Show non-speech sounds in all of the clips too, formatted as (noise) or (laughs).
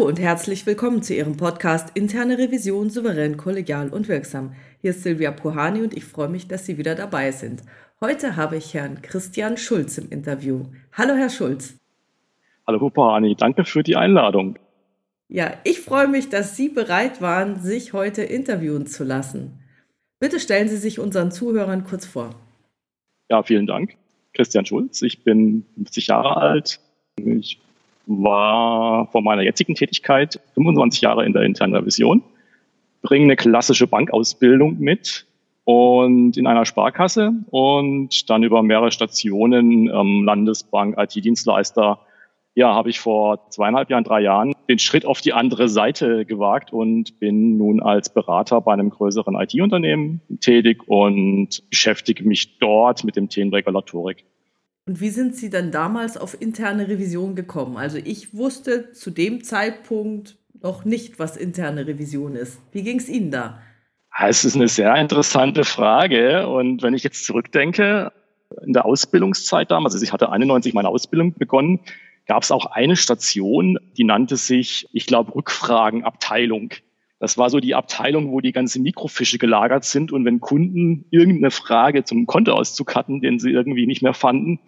Hallo und herzlich willkommen zu Ihrem Podcast Interne Revision souverän, kollegial und wirksam. Hier ist Silvia Puhani und ich freue mich, dass Sie wieder dabei sind. Heute habe ich Herrn Christian Schulz im Interview. Hallo, Herr Schulz. Hallo, Frau Puhani. Danke für die Einladung. Ja, ich freue mich, dass Sie bereit waren, sich heute interviewen zu lassen. Bitte stellen Sie sich unseren Zuhörern kurz vor. Ja, vielen Dank. Christian Schulz. Ich bin 50 Jahre alt. Ich war vor meiner jetzigen Tätigkeit 25 Jahre in der internen Revision, bringe eine klassische Bankausbildung mit und in einer Sparkasse und dann über mehrere Stationen ähm, Landesbank, IT-Dienstleister. Ja, habe ich vor zweieinhalb Jahren, drei Jahren den Schritt auf die andere Seite gewagt und bin nun als Berater bei einem größeren IT-Unternehmen tätig und beschäftige mich dort mit dem Thema Regulatorik. Und wie sind Sie dann damals auf interne Revision gekommen? Also ich wusste zu dem Zeitpunkt noch nicht, was interne Revision ist. Wie ging es Ihnen da? Es ist eine sehr interessante Frage. Und wenn ich jetzt zurückdenke, in der Ausbildungszeit damals, also ich hatte 91 meine Ausbildung begonnen, gab es auch eine Station, die nannte sich, ich glaube, Rückfragenabteilung. Das war so die Abteilung, wo die ganzen Mikrofische gelagert sind. Und wenn Kunden irgendeine Frage zum Kontoauszug hatten, den sie irgendwie nicht mehr fanden,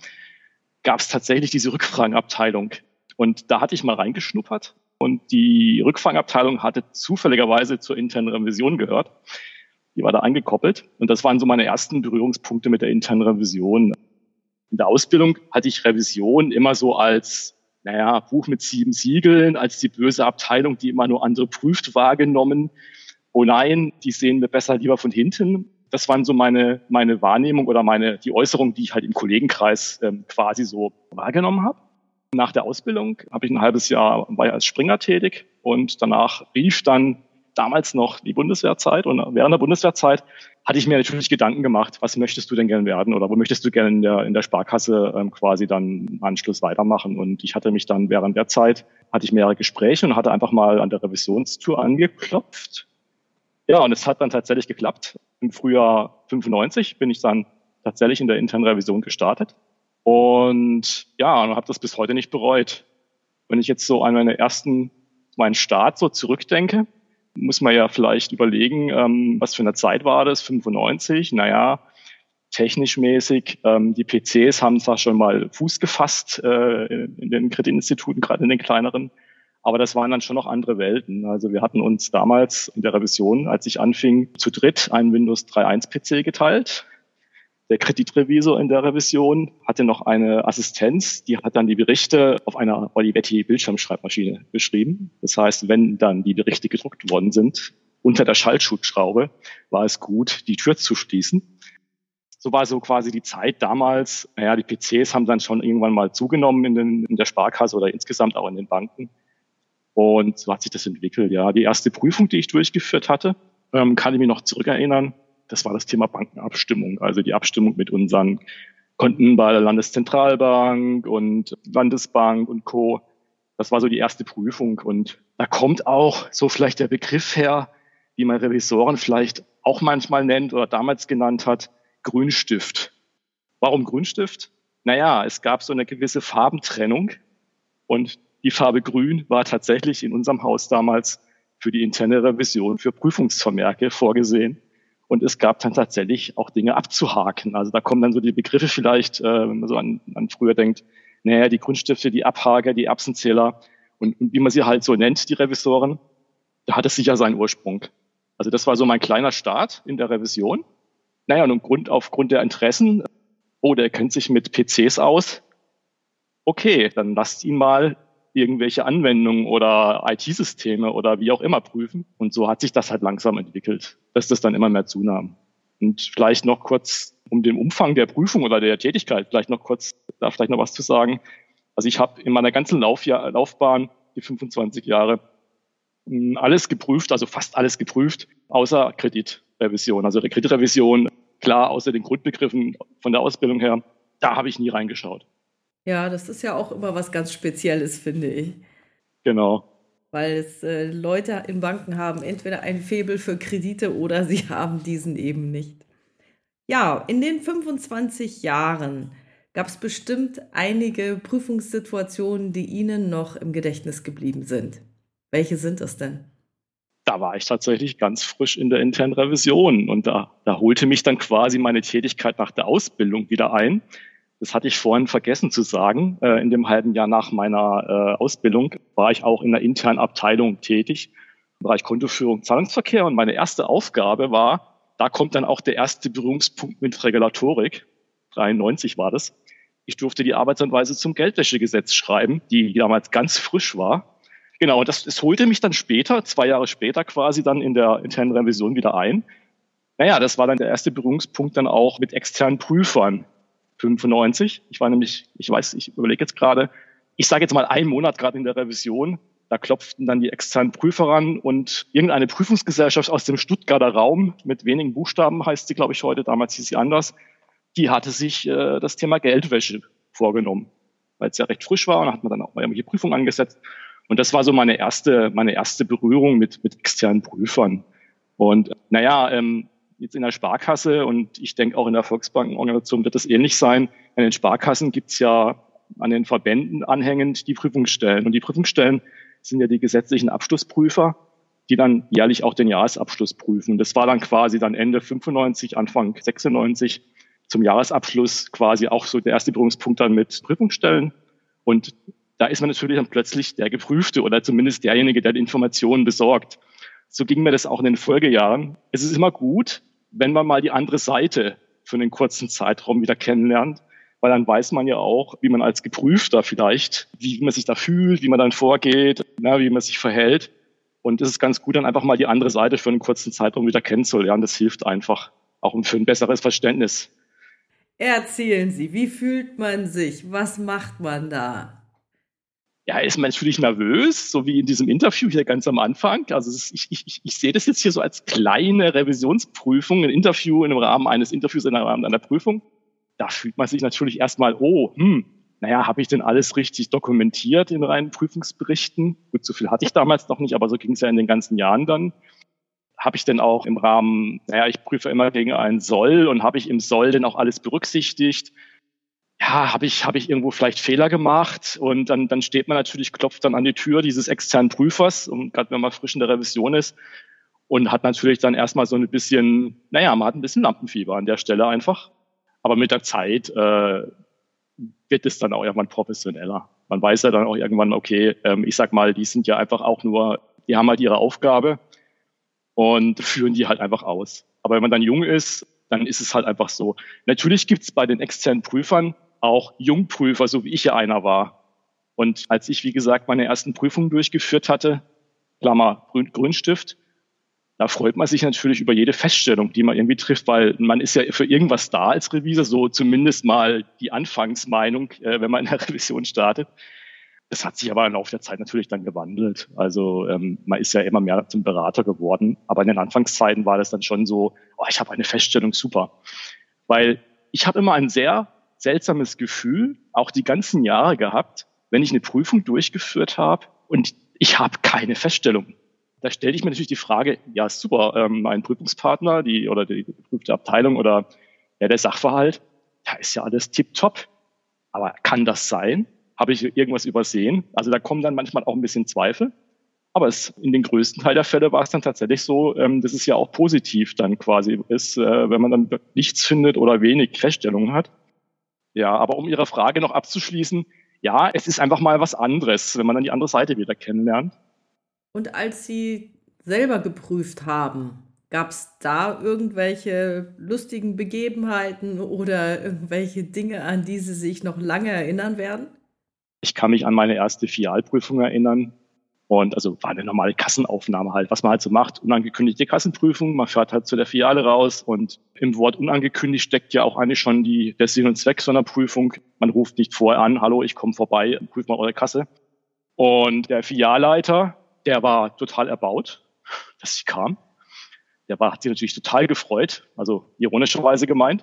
gab es tatsächlich diese Rückfragenabteilung. Und da hatte ich mal reingeschnuppert. Und die Rückfragenabteilung hatte zufälligerweise zur internen Revision gehört. Die war da angekoppelt. Und das waren so meine ersten Berührungspunkte mit der internen Revision. In der Ausbildung hatte ich Revision immer so als naja, Buch mit sieben Siegeln als die böse Abteilung, die immer nur andere prüft, wahrgenommen. Oh nein, die sehen wir besser lieber von hinten. Das waren so meine, meine Wahrnehmung oder meine, die Äußerung, die ich halt im Kollegenkreis ähm, quasi so wahrgenommen habe. Nach der Ausbildung habe ich ein halbes Jahr war ich als Springer tätig und danach rief dann damals noch die Bundeswehrzeit und während der Bundeswehrzeit hatte ich mir natürlich Gedanken gemacht, was möchtest du denn gerne werden oder wo möchtest du gerne in der, in der Sparkasse ähm, quasi dann Anschluss weitermachen. Und ich hatte mich dann während der Zeit, hatte ich mehrere Gespräche und hatte einfach mal an der Revisionstour angeklopft. Ja, und es hat dann tatsächlich geklappt. Im Frühjahr 95 bin ich dann tatsächlich in der internen Revision gestartet. Und ja, und habe das bis heute nicht bereut. Wenn ich jetzt so an meine ersten, meinen Start so zurückdenke, muss man ja vielleicht überlegen, ähm, was für eine Zeit war das, 95, naja, technisch mäßig, ähm, die PCs haben zwar schon mal Fuß gefasst äh, in den Kreditinstituten, gerade in den kleineren, aber das waren dann schon noch andere Welten. Also wir hatten uns damals in der Revision, als ich anfing, zu dritt einen Windows 3.1 PC geteilt. Der Kreditrevisor in der Revision hatte noch eine Assistenz, die hat dann die Berichte auf einer Olivetti Bildschirmschreibmaschine beschrieben. Das heißt, wenn dann die Berichte gedruckt worden sind, unter der Schaltschutzschraube, war es gut, die Tür zu schließen. So war so quasi die Zeit damals. Naja, die PCs haben dann schon irgendwann mal zugenommen in, den, in der Sparkasse oder insgesamt auch in den Banken. Und so hat sich das entwickelt. Ja, die erste Prüfung, die ich durchgeführt hatte, ähm, kann ich mich noch zurückerinnern das war das Thema Bankenabstimmung, also die Abstimmung mit unseren Konten bei der Landeszentralbank und Landesbank und Co. Das war so die erste Prüfung und da kommt auch so vielleicht der Begriff her, wie man Revisoren vielleicht auch manchmal nennt oder damals genannt hat, Grünstift. Warum Grünstift? Naja, es gab so eine gewisse Farbentrennung und die Farbe Grün war tatsächlich in unserem Haus damals für die interne Revision für Prüfungsvermerke vorgesehen. Und es gab dann tatsächlich auch Dinge abzuhaken. Also da kommen dann so die Begriffe vielleicht, äh, wenn man so an, an früher denkt, naja, die Grundstifte, die Abhaker, die Erbsenzähler und, und wie man sie halt so nennt, die Revisoren, da hat es sicher seinen Ursprung. Also das war so mein kleiner Start in der Revision. Naja, und Grund, aufgrund der Interessen, oh, der kennt sich mit PCs aus. Okay, dann lasst ihn mal irgendwelche Anwendungen oder IT-Systeme oder wie auch immer prüfen. Und so hat sich das halt langsam entwickelt, dass das dann immer mehr zunahm. Und vielleicht noch kurz um den Umfang der Prüfung oder der Tätigkeit, vielleicht noch kurz, da vielleicht noch was zu sagen. Also ich habe in meiner ganzen Laufjahr, Laufbahn, die 25 Jahre, hm, alles geprüft, also fast alles geprüft, außer Kreditrevision. Also der Kreditrevision, klar, außer den Grundbegriffen von der Ausbildung her, da habe ich nie reingeschaut. Ja, das ist ja auch immer was ganz Spezielles, finde ich. Genau. Weil es äh, Leute in Banken haben entweder ein Faible für Kredite oder sie (laughs) haben diesen eben nicht. Ja, in den 25 Jahren gab es bestimmt einige Prüfungssituationen, die Ihnen noch im Gedächtnis geblieben sind. Welche sind es denn? Da war ich tatsächlich ganz frisch in der internen Revision und da, da holte mich dann quasi meine Tätigkeit nach der Ausbildung wieder ein. Das hatte ich vorhin vergessen zu sagen. Äh, in dem halben Jahr nach meiner äh, Ausbildung war ich auch in der internen Abteilung tätig, im Bereich Kontoführung, Zahlungsverkehr. Und meine erste Aufgabe war, da kommt dann auch der erste Berührungspunkt mit Regulatorik. 93 war das. Ich durfte die Arbeitsanweise zum Geldwäschegesetz schreiben, die damals ganz frisch war. Genau, das, das holte mich dann später, zwei Jahre später quasi dann in der internen Revision wieder ein. Naja, das war dann der erste Berührungspunkt dann auch mit externen Prüfern. 95. Ich war nämlich, ich weiß, ich überlege jetzt gerade, ich sage jetzt mal einen Monat gerade in der Revision. Da klopften dann die externen Prüfer ran und irgendeine Prüfungsgesellschaft aus dem Stuttgarter Raum mit wenigen Buchstaben heißt sie, glaube ich, heute, damals hieß sie anders, die hatte sich äh, das Thema Geldwäsche vorgenommen, weil es ja recht frisch war und hat man dann auch mal irgendwelche Prüfungen angesetzt. Und das war so meine erste, meine erste Berührung mit, mit externen Prüfern. Und naja, ähm, jetzt in der Sparkasse und ich denke auch in der Volksbankenorganisation wird es ähnlich sein. In den Sparkassen gibt es ja an den Verbänden anhängend die Prüfungsstellen. Und die Prüfungsstellen sind ja die gesetzlichen Abschlussprüfer, die dann jährlich auch den Jahresabschluss prüfen. Das war dann quasi dann Ende 95, Anfang 96 zum Jahresabschluss quasi auch so der erste Berührungspunkt dann mit Prüfungsstellen. Und da ist man natürlich dann plötzlich der Geprüfte oder zumindest derjenige, der die Informationen besorgt. So ging mir das auch in den Folgejahren. Es ist immer gut, wenn man mal die andere Seite für einen kurzen Zeitraum wieder kennenlernt, weil dann weiß man ja auch, wie man als Geprüfter vielleicht, wie man sich da fühlt, wie man dann vorgeht, na, wie man sich verhält. Und es ist ganz gut, dann einfach mal die andere Seite für einen kurzen Zeitraum wieder kennenzulernen. Das hilft einfach auch für ein besseres Verständnis Erzählen Sie, wie fühlt man sich? Was macht man da? Ja, ist man natürlich nervös, so wie in diesem Interview hier ganz am Anfang. Also ist, ich, ich, ich sehe das jetzt hier so als kleine Revisionsprüfung, ein Interview im Rahmen eines Interviews im Rahmen einer Prüfung. Da fühlt man sich natürlich erstmal, oh, hm, naja, habe ich denn alles richtig dokumentiert in reinen Prüfungsberichten? Gut, so viel hatte ich damals noch nicht, aber so ging es ja in den ganzen Jahren dann habe ich denn auch im Rahmen, naja, ich prüfe immer gegen einen Soll und habe ich im Soll denn auch alles berücksichtigt? Ja, habe ich, habe ich irgendwo vielleicht Fehler gemacht? Und dann, dann steht man natürlich, klopft dann an die Tür dieses externen Prüfers, und gerade wenn man frisch in der Revision ist, und hat natürlich dann erstmal so ein bisschen, naja, man hat ein bisschen Lampenfieber an der Stelle einfach. Aber mit der Zeit äh, wird es dann auch irgendwann professioneller. Man weiß ja dann auch irgendwann, okay, ähm, ich sag mal, die sind ja einfach auch nur, die haben halt ihre Aufgabe und führen die halt einfach aus. Aber wenn man dann jung ist, dann ist es halt einfach so. Natürlich gibt es bei den externen Prüfern auch Jungprüfer, so wie ich ja einer war. Und als ich, wie gesagt, meine ersten Prüfungen durchgeführt hatte, Klammer Grün, Grünstift, da freut man sich natürlich über jede Feststellung, die man irgendwie trifft, weil man ist ja für irgendwas da als Revisor, so zumindest mal die Anfangsmeinung, äh, wenn man in der (laughs) Revision startet. Das hat sich aber im Laufe der Zeit natürlich dann gewandelt. Also ähm, man ist ja immer mehr zum Berater geworden. Aber in den Anfangszeiten war das dann schon so, oh, ich habe eine Feststellung, super. Weil ich habe immer ein sehr seltsames Gefühl, auch die ganzen Jahre gehabt, wenn ich eine Prüfung durchgeführt habe und ich habe keine Feststellung. Da stelle ich mir natürlich die Frage, ja super, ähm, mein Prüfungspartner die, oder die geprüfte Abteilung oder ja, der Sachverhalt, da ist ja alles tipptopp. Aber kann das sein? habe ich irgendwas übersehen? Also da kommen dann manchmal auch ein bisschen Zweifel. Aber es, in den größten Teil der Fälle war es dann tatsächlich so, ähm, dass es ja auch positiv dann quasi ist, äh, wenn man dann nichts findet oder wenig Feststellungen hat. Ja, aber um Ihre Frage noch abzuschließen, ja, es ist einfach mal was anderes, wenn man dann die andere Seite wieder kennenlernt. Und als Sie selber geprüft haben, gab es da irgendwelche lustigen Begebenheiten oder irgendwelche Dinge, an die Sie sich noch lange erinnern werden? Ich kann mich an meine erste Fialprüfung erinnern. Und also war eine normale Kassenaufnahme halt, was man halt so macht. Unangekündigte Kassenprüfung, man fährt halt zu der Filiale raus und im Wort unangekündigt steckt ja auch eigentlich schon die, der Sinn und Zweck so einer Prüfung. Man ruft nicht vorher an, hallo, ich komme vorbei, prüf mal eure Kasse. Und der Filialleiter, der war total erbaut, dass sie kam. Der war, hat sich natürlich total gefreut, also ironischerweise gemeint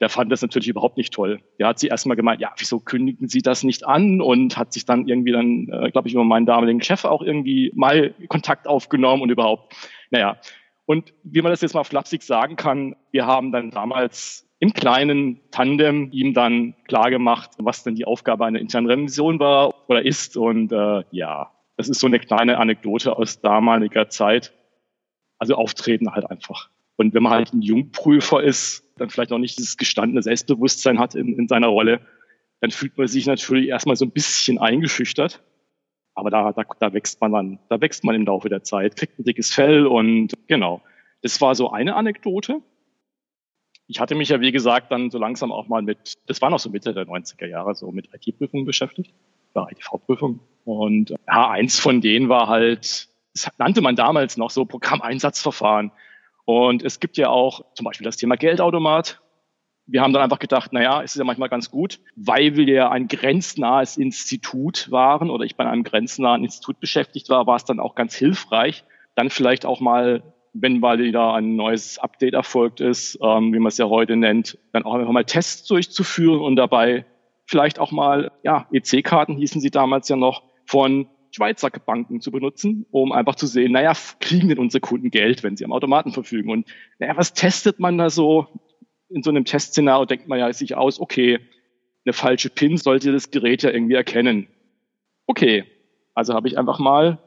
der fand das natürlich überhaupt nicht toll. Der hat sie erstmal gemeint, ja, wieso kündigen Sie das nicht an? Und hat sich dann irgendwie dann, äh, glaube ich, über meinen damaligen Chef auch irgendwie mal Kontakt aufgenommen und überhaupt. Naja. Und wie man das jetzt mal flapsig sagen kann, wir haben dann damals im kleinen Tandem ihm dann klar gemacht, was denn die Aufgabe einer internen Revision war oder ist. Und äh, ja, Das ist so eine kleine Anekdote aus damaliger Zeit. Also auftreten halt einfach. Und wenn man halt ein Jungprüfer ist, dann vielleicht noch nicht dieses gestandene Selbstbewusstsein hat in, in seiner Rolle, dann fühlt man sich natürlich erstmal so ein bisschen eingeschüchtert. Aber da, da, da wächst man dann, da wächst man im Laufe der Zeit, kriegt ein dickes Fell und genau. Das war so eine Anekdote. Ich hatte mich ja, wie gesagt, dann so langsam auch mal mit, das war noch so Mitte der 90er Jahre, so mit IT-Prüfungen beschäftigt, oder ITV-Prüfung. Und ja, eins von denen war halt, das nannte man damals noch so Programmeinsatzverfahren. Und es gibt ja auch zum Beispiel das Thema Geldautomat. Wir haben dann einfach gedacht, naja, es ist ja manchmal ganz gut, weil wir ja ein grenznahes Institut waren oder ich bei einem grenznahen Institut beschäftigt war, war es dann auch ganz hilfreich, dann vielleicht auch mal wenn mal wieder ein neues Update erfolgt ist, ähm, wie man es ja heute nennt, dann auch einfach mal Tests durchzuführen und dabei vielleicht auch mal, ja, EC-Karten hießen sie damals ja noch, von Schweizer Banken zu benutzen, um einfach zu sehen, naja, kriegen denn unsere Kunden Geld, wenn sie am Automaten verfügen? Und naja, was testet man da so? In so einem Testszenario denkt man ja sich aus, okay, eine falsche PIN sollte das Gerät ja irgendwie erkennen. Okay, also habe ich einfach mal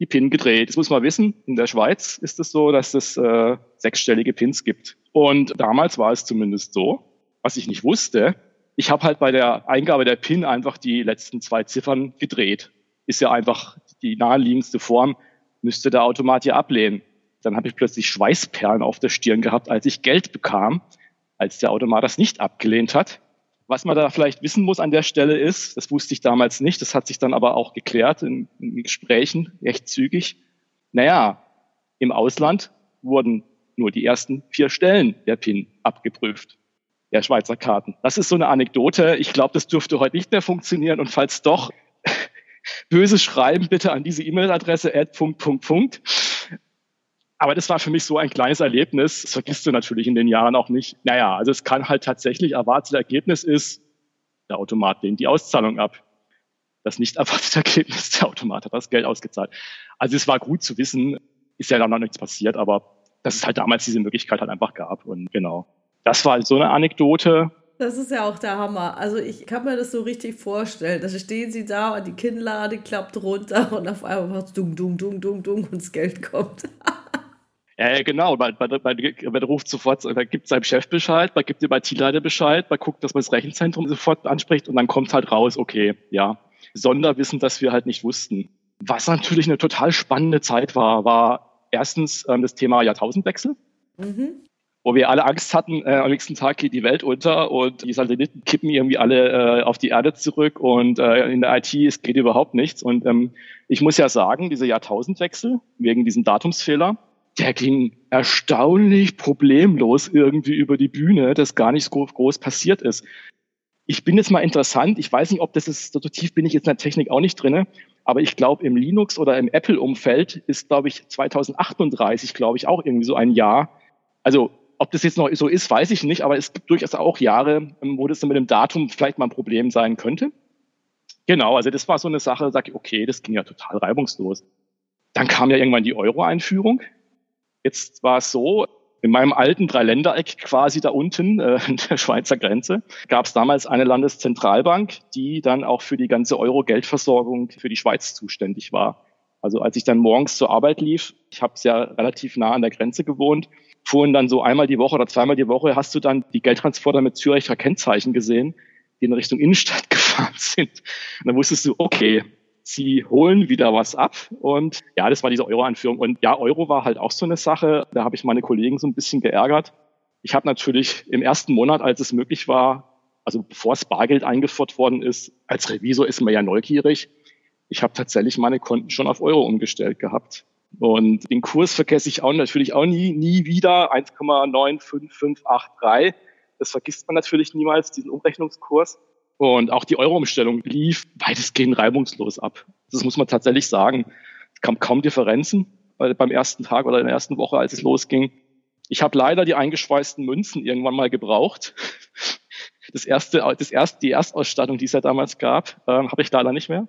die PIN gedreht. Das muss man wissen. In der Schweiz ist es so, dass es äh, sechsstellige Pins gibt. Und damals war es zumindest so, was ich nicht wusste. Ich habe halt bei der Eingabe der PIN einfach die letzten zwei Ziffern gedreht. Ist ja einfach die naheliegendste Form, müsste der Automat ja ablehnen. Dann habe ich plötzlich Schweißperlen auf der Stirn gehabt, als ich Geld bekam, als der Automat das nicht abgelehnt hat. Was man da vielleicht wissen muss an der Stelle ist, das wusste ich damals nicht, das hat sich dann aber auch geklärt in, in Gesprächen, recht zügig. Naja, im Ausland wurden nur die ersten vier Stellen der PIN abgeprüft, der Schweizer Karten. Das ist so eine Anekdote. Ich glaube, das dürfte heute nicht mehr funktionieren. Und falls doch, böses Schreiben bitte an diese E-Mail-Adresse ad. Aber das war für mich so ein kleines Erlebnis. Das vergisst du natürlich in den Jahren auch nicht. Naja, also es kann halt tatsächlich erwartete Ergebnis ist, der Automat lehnt die Auszahlung ab. Das nicht erwartete Ergebnis, der Automat hat das Geld ausgezahlt. Also es war gut zu wissen, ist ja dann noch nichts passiert, aber dass es halt damals diese Möglichkeit halt einfach gab. Und genau. Das war so eine Anekdote. Das ist ja auch der Hammer. Also ich kann mir das so richtig vorstellen. Da stehen sie da und die Kinnlade klappt runter und auf einmal macht es dung, dung, dung, dung, dung und das Geld kommt. (laughs) Ja, genau, man, man, man, man ruft sofort, man gibt seinem Chef Bescheid, man gibt dem IT-Leiter Bescheid, man guckt, dass man das Rechenzentrum sofort anspricht und dann kommt halt raus, okay, ja, Sonderwissen, das wir halt nicht wussten. Was natürlich eine total spannende Zeit war, war erstens ähm, das Thema Jahrtausendwechsel, mhm. Wo wir alle Angst hatten, äh, am nächsten Tag geht die Welt unter und die Satelliten kippen irgendwie alle äh, auf die Erde zurück und äh, in der IT es geht überhaupt nichts. Und ähm, ich muss ja sagen, dieser Jahrtausendwechsel wegen diesem Datumsfehler, der ging erstaunlich problemlos irgendwie über die Bühne, dass gar nicht so groß passiert ist. Ich bin jetzt mal interessant, ich weiß nicht, ob das ist, so tief bin ich jetzt in der Technik auch nicht drinne, aber ich glaube, im Linux oder im Apple-Umfeld ist, glaube ich, 2038, glaube ich, auch irgendwie so ein Jahr. Also, ob das jetzt noch so ist, weiß ich nicht, aber es gibt durchaus auch Jahre, ähm, wo das mit dem Datum vielleicht mal ein Problem sein könnte. Genau, also das war so eine Sache, sag ich, okay, das ging ja total reibungslos. Dann kam ja irgendwann die Euro-Einführung. Jetzt war es so, in meinem alten Dreiländereck quasi da unten äh, an der Schweizer Grenze gab es damals eine Landeszentralbank, die dann auch für die ganze Euro-Geldversorgung für die Schweiz zuständig war. Also als ich dann morgens zur Arbeit lief, ich habe ja relativ nah an der Grenze gewohnt, fuhren dann so einmal die Woche oder zweimal die Woche, hast du dann die Geldtransporter mit Züricher Kennzeichen gesehen, die in Richtung Innenstadt (laughs) gefahren sind. Und dann wusstest du, okay, sie holen wieder was ab. Und ja, das war diese Euro-Einführung. Und ja, Euro war halt auch so eine Sache. Da habe ich meine Kollegen so ein bisschen geärgert. Ich habe natürlich im ersten Monat, als es möglich war, also bevor das Bargeld eingeführt worden ist, als Revisor ist man ja neugierig. Ich habe tatsächlich meine Konten schon auf Euro umgestellt gehabt. Und den Kurs vergesse ich auch natürlich auch nie, nie wieder. 1,95583. Das vergisst man natürlich niemals, diesen Umrechnungskurs. Und auch die Euro-Umstellung lief weitestgehend reibungslos ab. Das muss man tatsächlich sagen. Es kam kaum Differenzen beim ersten Tag oder in der ersten Woche, als es losging. Ich habe leider die eingeschweißten Münzen irgendwann mal gebraucht. Das erste, das erste, die Erstausstattung, die es ja damals gab, äh, habe ich leider nicht mehr.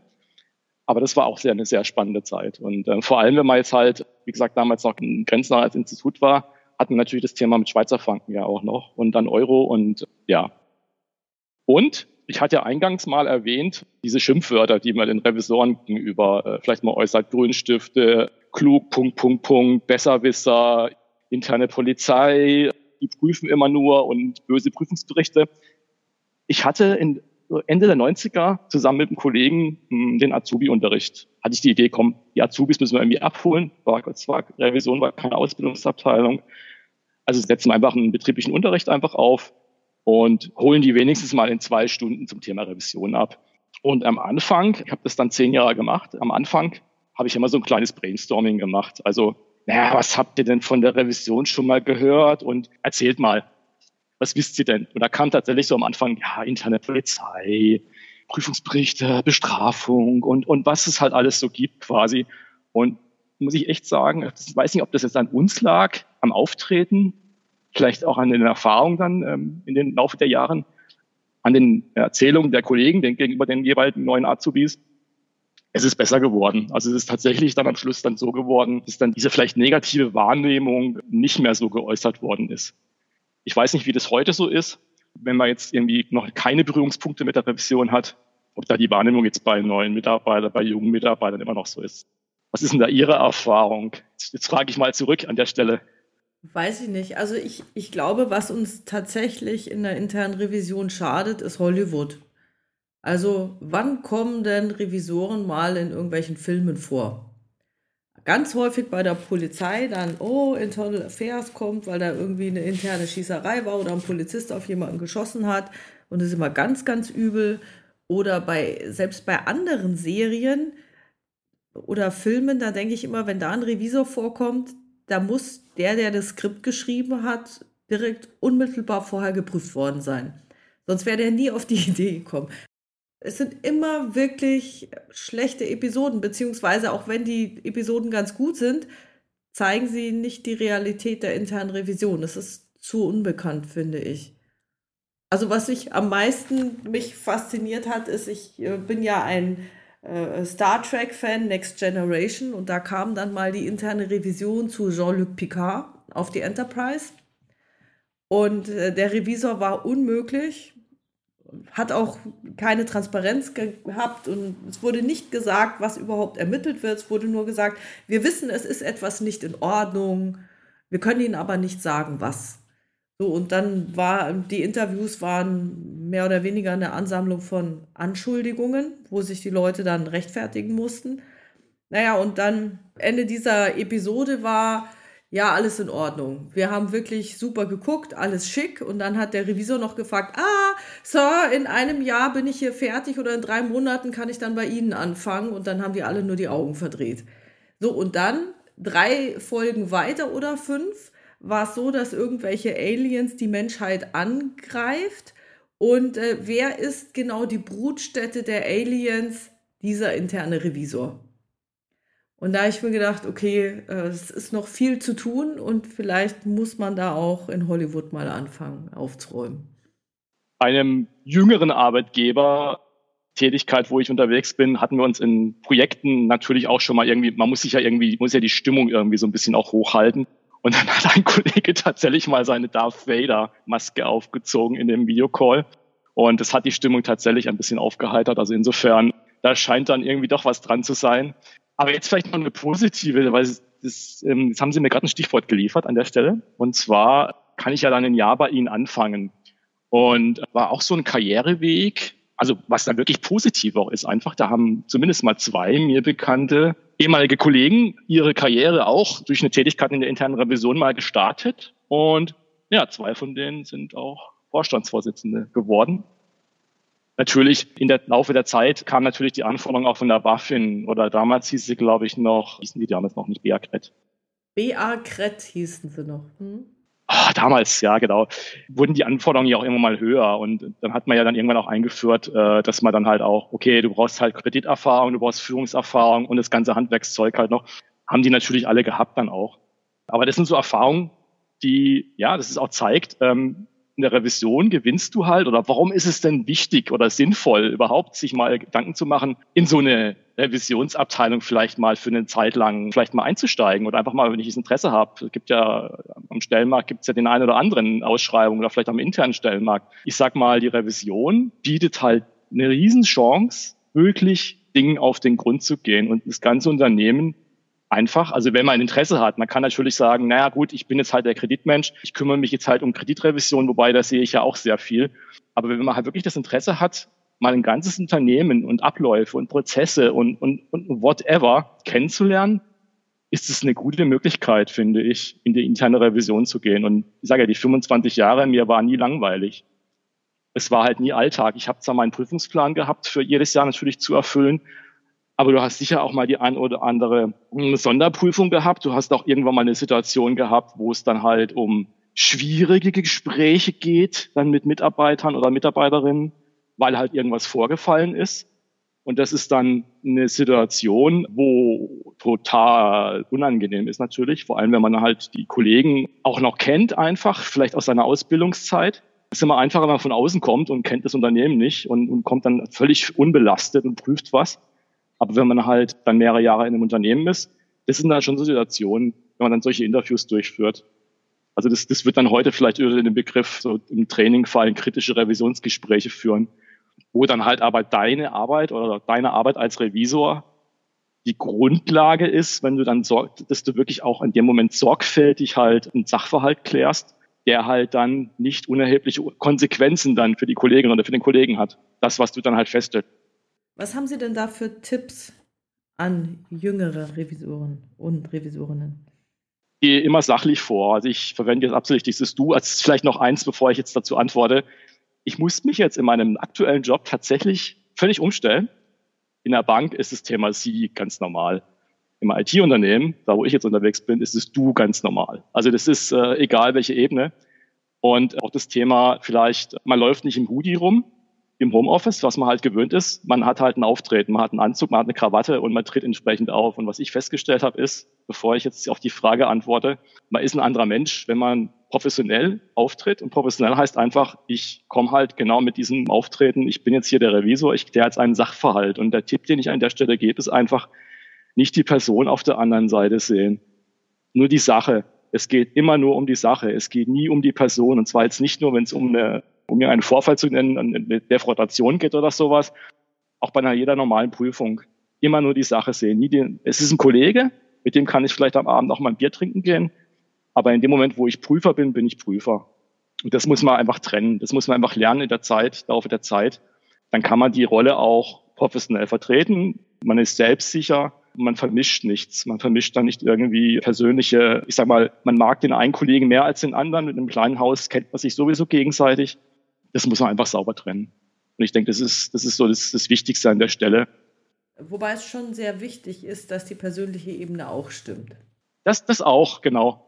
Aber das war auch sehr, eine sehr spannende Zeit. Und äh, vor allem, wenn man jetzt halt, wie gesagt, damals noch ein grenznahes Institut war, hatten wir natürlich das Thema mit Schweizer Franken ja auch noch und dann Euro und ja. Und Ich hatte ja eingangs mal erwähnt, diese Schimpfwörter, die man den Revisoren gegenüber äh, vielleicht mal äußert, Grünstifte, klug, Punkt, Punkt, Punkt, Besserwisser, interne Polizei, die prüfen immer nur und böse Prüfungsberichte. Ich hatte in Ende der 90er zusammen mit einem Kollegen hm, den Azubi-Unterricht. Hatte ich die Idee, komm, die Azubis müssen wir irgendwie abholen. War, zwar Revision war keine Ausbildungsabteilung. Also setzen wir einfach einen betrieblichen Unterricht einfach auf und holen die wenigstens mal in zwei Stunden zum Thema Revision ab. Und am Anfang, ich habe das dann zehn Jahre gemacht, am Anfang habe ich immer so ein kleines Brainstorming gemacht. Also, naja, was habt ihr denn von der Revision schon mal gehört? Und erzählt mal, was wisst ihr denn? Und da kam tatsächlich so am Anfang, ja, interne Polizei, Prüfungsberichte, Bestrafung und, und was es halt alles so gibt quasi. Und muss ich echt sagen, ich weiß nicht, ob das jetzt an uns lag, am Auftreten, vielleicht auch an den Erfahrungen dann ähm, in den Laufe der Jahren, an den Erzählungen der Kollegen den, gegenüber den jeweiligen neuen Azubis. Es ist besser geworden. Also es ist tatsächlich dann am Schluss dann so geworden, dass dann diese vielleicht negative Wahrnehmung nicht mehr so geäußert worden ist. Ich weiß nicht, wie das heute so ist, wenn man jetzt irgendwie noch keine Berührungspunkte mit der Revision hat, ob da die Wahrnehmung jetzt bei neuen Mitarbeitern, bei jungen Mitarbeitern immer noch so ist. Was ist denn da Ihre Erfahrung? Jetzt, jetzt frage ich mal zurück an der Stelle. Weiß ich nicht. Also ich, ich glaube, was uns tatsächlich in der internen Revision schadet, ist Hollywood. Also wann kommen denn Revisoren mal in irgendwelchen Filmen vor? Ganz häufig bei der Polizei dann, oh, Internal Affairs kommt, weil da irgendwie eine interne Schießerei war oder ein Polizist auf jemanden geschossen hat und das ist immer ganz, ganz übel. Oder bei, selbst bei anderen Serien oder Filmen, da denke ich immer, wenn da ein Revisor vorkommt, da muss der, der das Skript geschrieben hat, direkt unmittelbar vorher geprüft worden sein. Sonst wäre der nie auf die (laughs) Idee gekommen es sind immer wirklich schlechte Episoden, beziehungsweise auch wenn die Episoden ganz gut sind, zeigen sie nicht die Realität der internen Revision. Das ist zu unbekannt, finde ich. Also was ich am meisten mich fasziniert hat, ist, ich äh, bin ja ein äh, Star Trek-Fan, Next Generation, und da kam dann mal die interne Revision zu Jean-Luc Picard auf die Enterprise. Und äh, der Revisor war unmöglich hat auch keine Transparenz gehabt und es wurde nicht gesagt, was überhaupt ermittelt wird. Es wurde nur gesagt, wir wissen, es ist etwas nicht in Ordnung. Wir können Ihnen aber nicht sagen, was. So, und dann war, die Interviews waren mehr oder weniger eine Ansammlung von Anschuldigungen, wo sich die Leute dann rechtfertigen mussten. Naja, und dann Ende dieser Episode war, ja, alles in Ordnung. Wir haben wirklich super geguckt, alles schick. Und dann hat der Revisor noch gefragt, ah, Sir, in einem Jahr bin ich hier fertig oder in drei Monaten kann ich dann bei Ihnen anfangen. Und dann haben die alle nur die Augen verdreht. So, und dann drei Folgen weiter oder fünf war es so, dass irgendwelche Aliens die Menschheit angreift. Und äh, wer ist genau die Brutstätte der Aliens? Dieser interne Revisor. Und da habe ich mir gedacht, okay, äh, es ist noch viel zu tun und vielleicht muss man da auch in Hollywood mal anfangen aufzuräumen. Einem jüngeren Arbeitgeber Tätigkeit, wo ich unterwegs bin, hatten wir uns in Projekten natürlich auch schon mal irgendwie, man muss sich ja irgendwie, muss ja die Stimmung irgendwie so ein bisschen auch hochhalten. Und dann (laughs) hat ein Kollege tatsächlich mal seine Darth Vader Maske aufgezogen in dem Videocall. Und das hat die Stimmung tatsächlich ein bisschen aufgeheitert. Also insofern, da scheint dann irgendwie doch was dran zu sein. Aber jetzt vielleicht noch eine positive, weil das, ähm, jetzt haben Sie mir gerade ein Stichwort geliefert an der Stelle. Und zwar kann ich ja dann ein Jahr bei Ihnen anfangen. Und war auch so ein Karriereweg, also was dann wirklich positiv auch ist, einfach, da haben zumindest mal zwei mir bekannte ehemalige Kollegen ihre Karriere auch durch eine Tätigkeit in der internen Revision mal gestartet. Und ja, zwei von denen sind auch Vorstandsvorsitzende geworden. Natürlich in der Laufe der Zeit kam natürlich die Anforderung auch von der BaFin oder damals hieß sie, glaube ich, noch, hießen die damals noch nicht BA-Cred. BA-Cred hießen sie noch. Hm? Oh, damals, ja, genau. Wurden die Anforderungen ja auch immer mal höher und dann hat man ja dann irgendwann auch eingeführt, äh, dass man dann halt auch, okay, du brauchst halt Krediterfahrung, du brauchst Führungserfahrung und das ganze Handwerkszeug halt noch. Haben die natürlich alle gehabt dann auch. Aber das sind so Erfahrungen, die, ja, das ist auch zeigt, ähm, in der Revision gewinnst du halt oder warum ist es denn wichtig oder sinnvoll überhaupt sich mal Gedanken zu machen, in so eine Revisionsabteilung vielleicht mal für eine Zeit lang vielleicht mal einzusteigen oder einfach mal, wenn ich das Interesse habe. Es gibt ja am Stellenmarkt gibt es ja den einen oder anderen Ausschreibung oder vielleicht am internen Stellenmarkt. Ich sag mal, die Revision bietet halt eine Riesenchance, wirklich Dingen auf den Grund zu gehen und das ganze Unternehmen einfach. Also wenn man Interesse hat, man kann natürlich sagen, naja gut, ich bin jetzt halt der Kreditmensch, ich kümmere mich jetzt halt um Kreditrevision, wobei da sehe ich ja auch sehr viel. Aber wenn man halt wirklich das Interesse hat, mal ein ganzes Unternehmen und Abläufe und Prozesse und, und, und whatever kennenzulernen, ist es eine gute Möglichkeit, finde ich, in die interne Revision zu gehen. Und ich sage ja, die 25 Jahre, mir war nie langweilig. Es war halt nie Alltag. Ich habe zwar meinen Prüfungsplan gehabt, für jedes Jahr natürlich zu erfüllen, aber du hast sicher auch mal die ein oder andere hm, Sonderprüfung gehabt. Du hast auch irgendwann mal eine Situation gehabt, wo es dann halt um schwierige Gespräche geht, dann mit Mitarbeitern oder Mitarbeiterinnen, weil halt irgendwas vorgefallen ist. Und das ist dann eine Situation, wo total unangenehm ist natürlich, vor allem wenn man halt die Kollegen auch noch kennt, einfach, vielleicht aus seiner Ausbildungszeit. Es ist immer einfacher, wenn man von außen kommt und kennt das Unternehmen nicht und, und kommt dann völlig unbelastet und prüft was. Aber wenn man halt dann mehrere Jahre in einem Unternehmen ist, das sind dann schon so Situationen, wenn man dann solche Interviews durchführt. Also das, das wird dann heute vielleicht über den Begriff so im Training fallen, kritische Revisionsgespräche führen, wo dann halt aber deine Arbeit oder deine Arbeit als Revisor die Grundlage ist, wenn du dann sorgst, dass du wirklich auch in dem Moment sorgfältig halt einen Sachverhalt klärst, der halt dann nicht unerhebliche Konsequenzen dann für die Kollegin oder für den Kollegen hat. Das, was du dann halt feststellst. Was haben Sie denn da für Tipps an jüngere Revisoren und Revisorinnen? Ich gehe immer sachlich vor. Also ich verwende jetzt absichtlich dieses Du. als vielleicht noch eins, bevor ich jetzt dazu antworte. Ich muss mich jetzt in meinem aktuellen Job tatsächlich völlig umstellen. In der Bank ist das Thema Sie ganz normal. Im IT-Unternehmen, da wo ich jetzt unterwegs bin, ist es Du ganz normal. Also das ist äh, egal welche Ebene. Und auch das Thema vielleicht, man läuft nicht im Hoodie rum, im Homeoffice, was man halt gewöhnt ist. Man hat halt ein Auftreten, man hat einen Anzug, man hat eine Krawatte und man tritt entsprechend auf. Und was ich festgestellt habe, ist, bevor ich jetzt auf die Frage antworte, man ist ein anderer Mensch, wenn man professionell auftritt. Und professionell heißt einfach, ich komme halt genau mit diesem Auftreten, ich bin jetzt hier der Revisor, ich kläre jetzt einen Sachverhalt. Und der Tipp, den ich an der Stelle gebe, ist einfach, nicht die Person auf der anderen Seite sehen. Nur die Sache. Es geht immer nur um die Sache. Es geht nie um die Person. Und zwar jetzt nicht nur, wenn es um eine um mir einen Vorfall zu nennen, eine Defrotation geht oder sowas, auch bei einer jeder normalen Prüfung, immer nur die Sache sehen. Nie den, es ist ein Kollege, mit dem kann ich vielleicht am Abend auch mal ein Bier trinken gehen, aber in dem Moment, wo ich Prüfer bin, bin ich Prüfer. Und das muss man einfach trennen. Das muss man einfach lernen in der Zeit, Laufe der Zeit. Dann kann man die Rolle auch professionell vertreten. Man ist selbstsicher. Man vermischt nichts. Man vermischt dann nicht irgendwie persönliche, ich sag mal, man mag den einen Kollegen mehr als den anderen. Mit einem kleinen Haus kennt man sich sowieso gegenseitig das muss man einfach sauber trennen. Und ich denke, das ist, das ist so das, das Wichtigste an der Stelle. Wobei es schon sehr wichtig ist, dass die persönliche Ebene auch stimmt. Das, das auch, genau.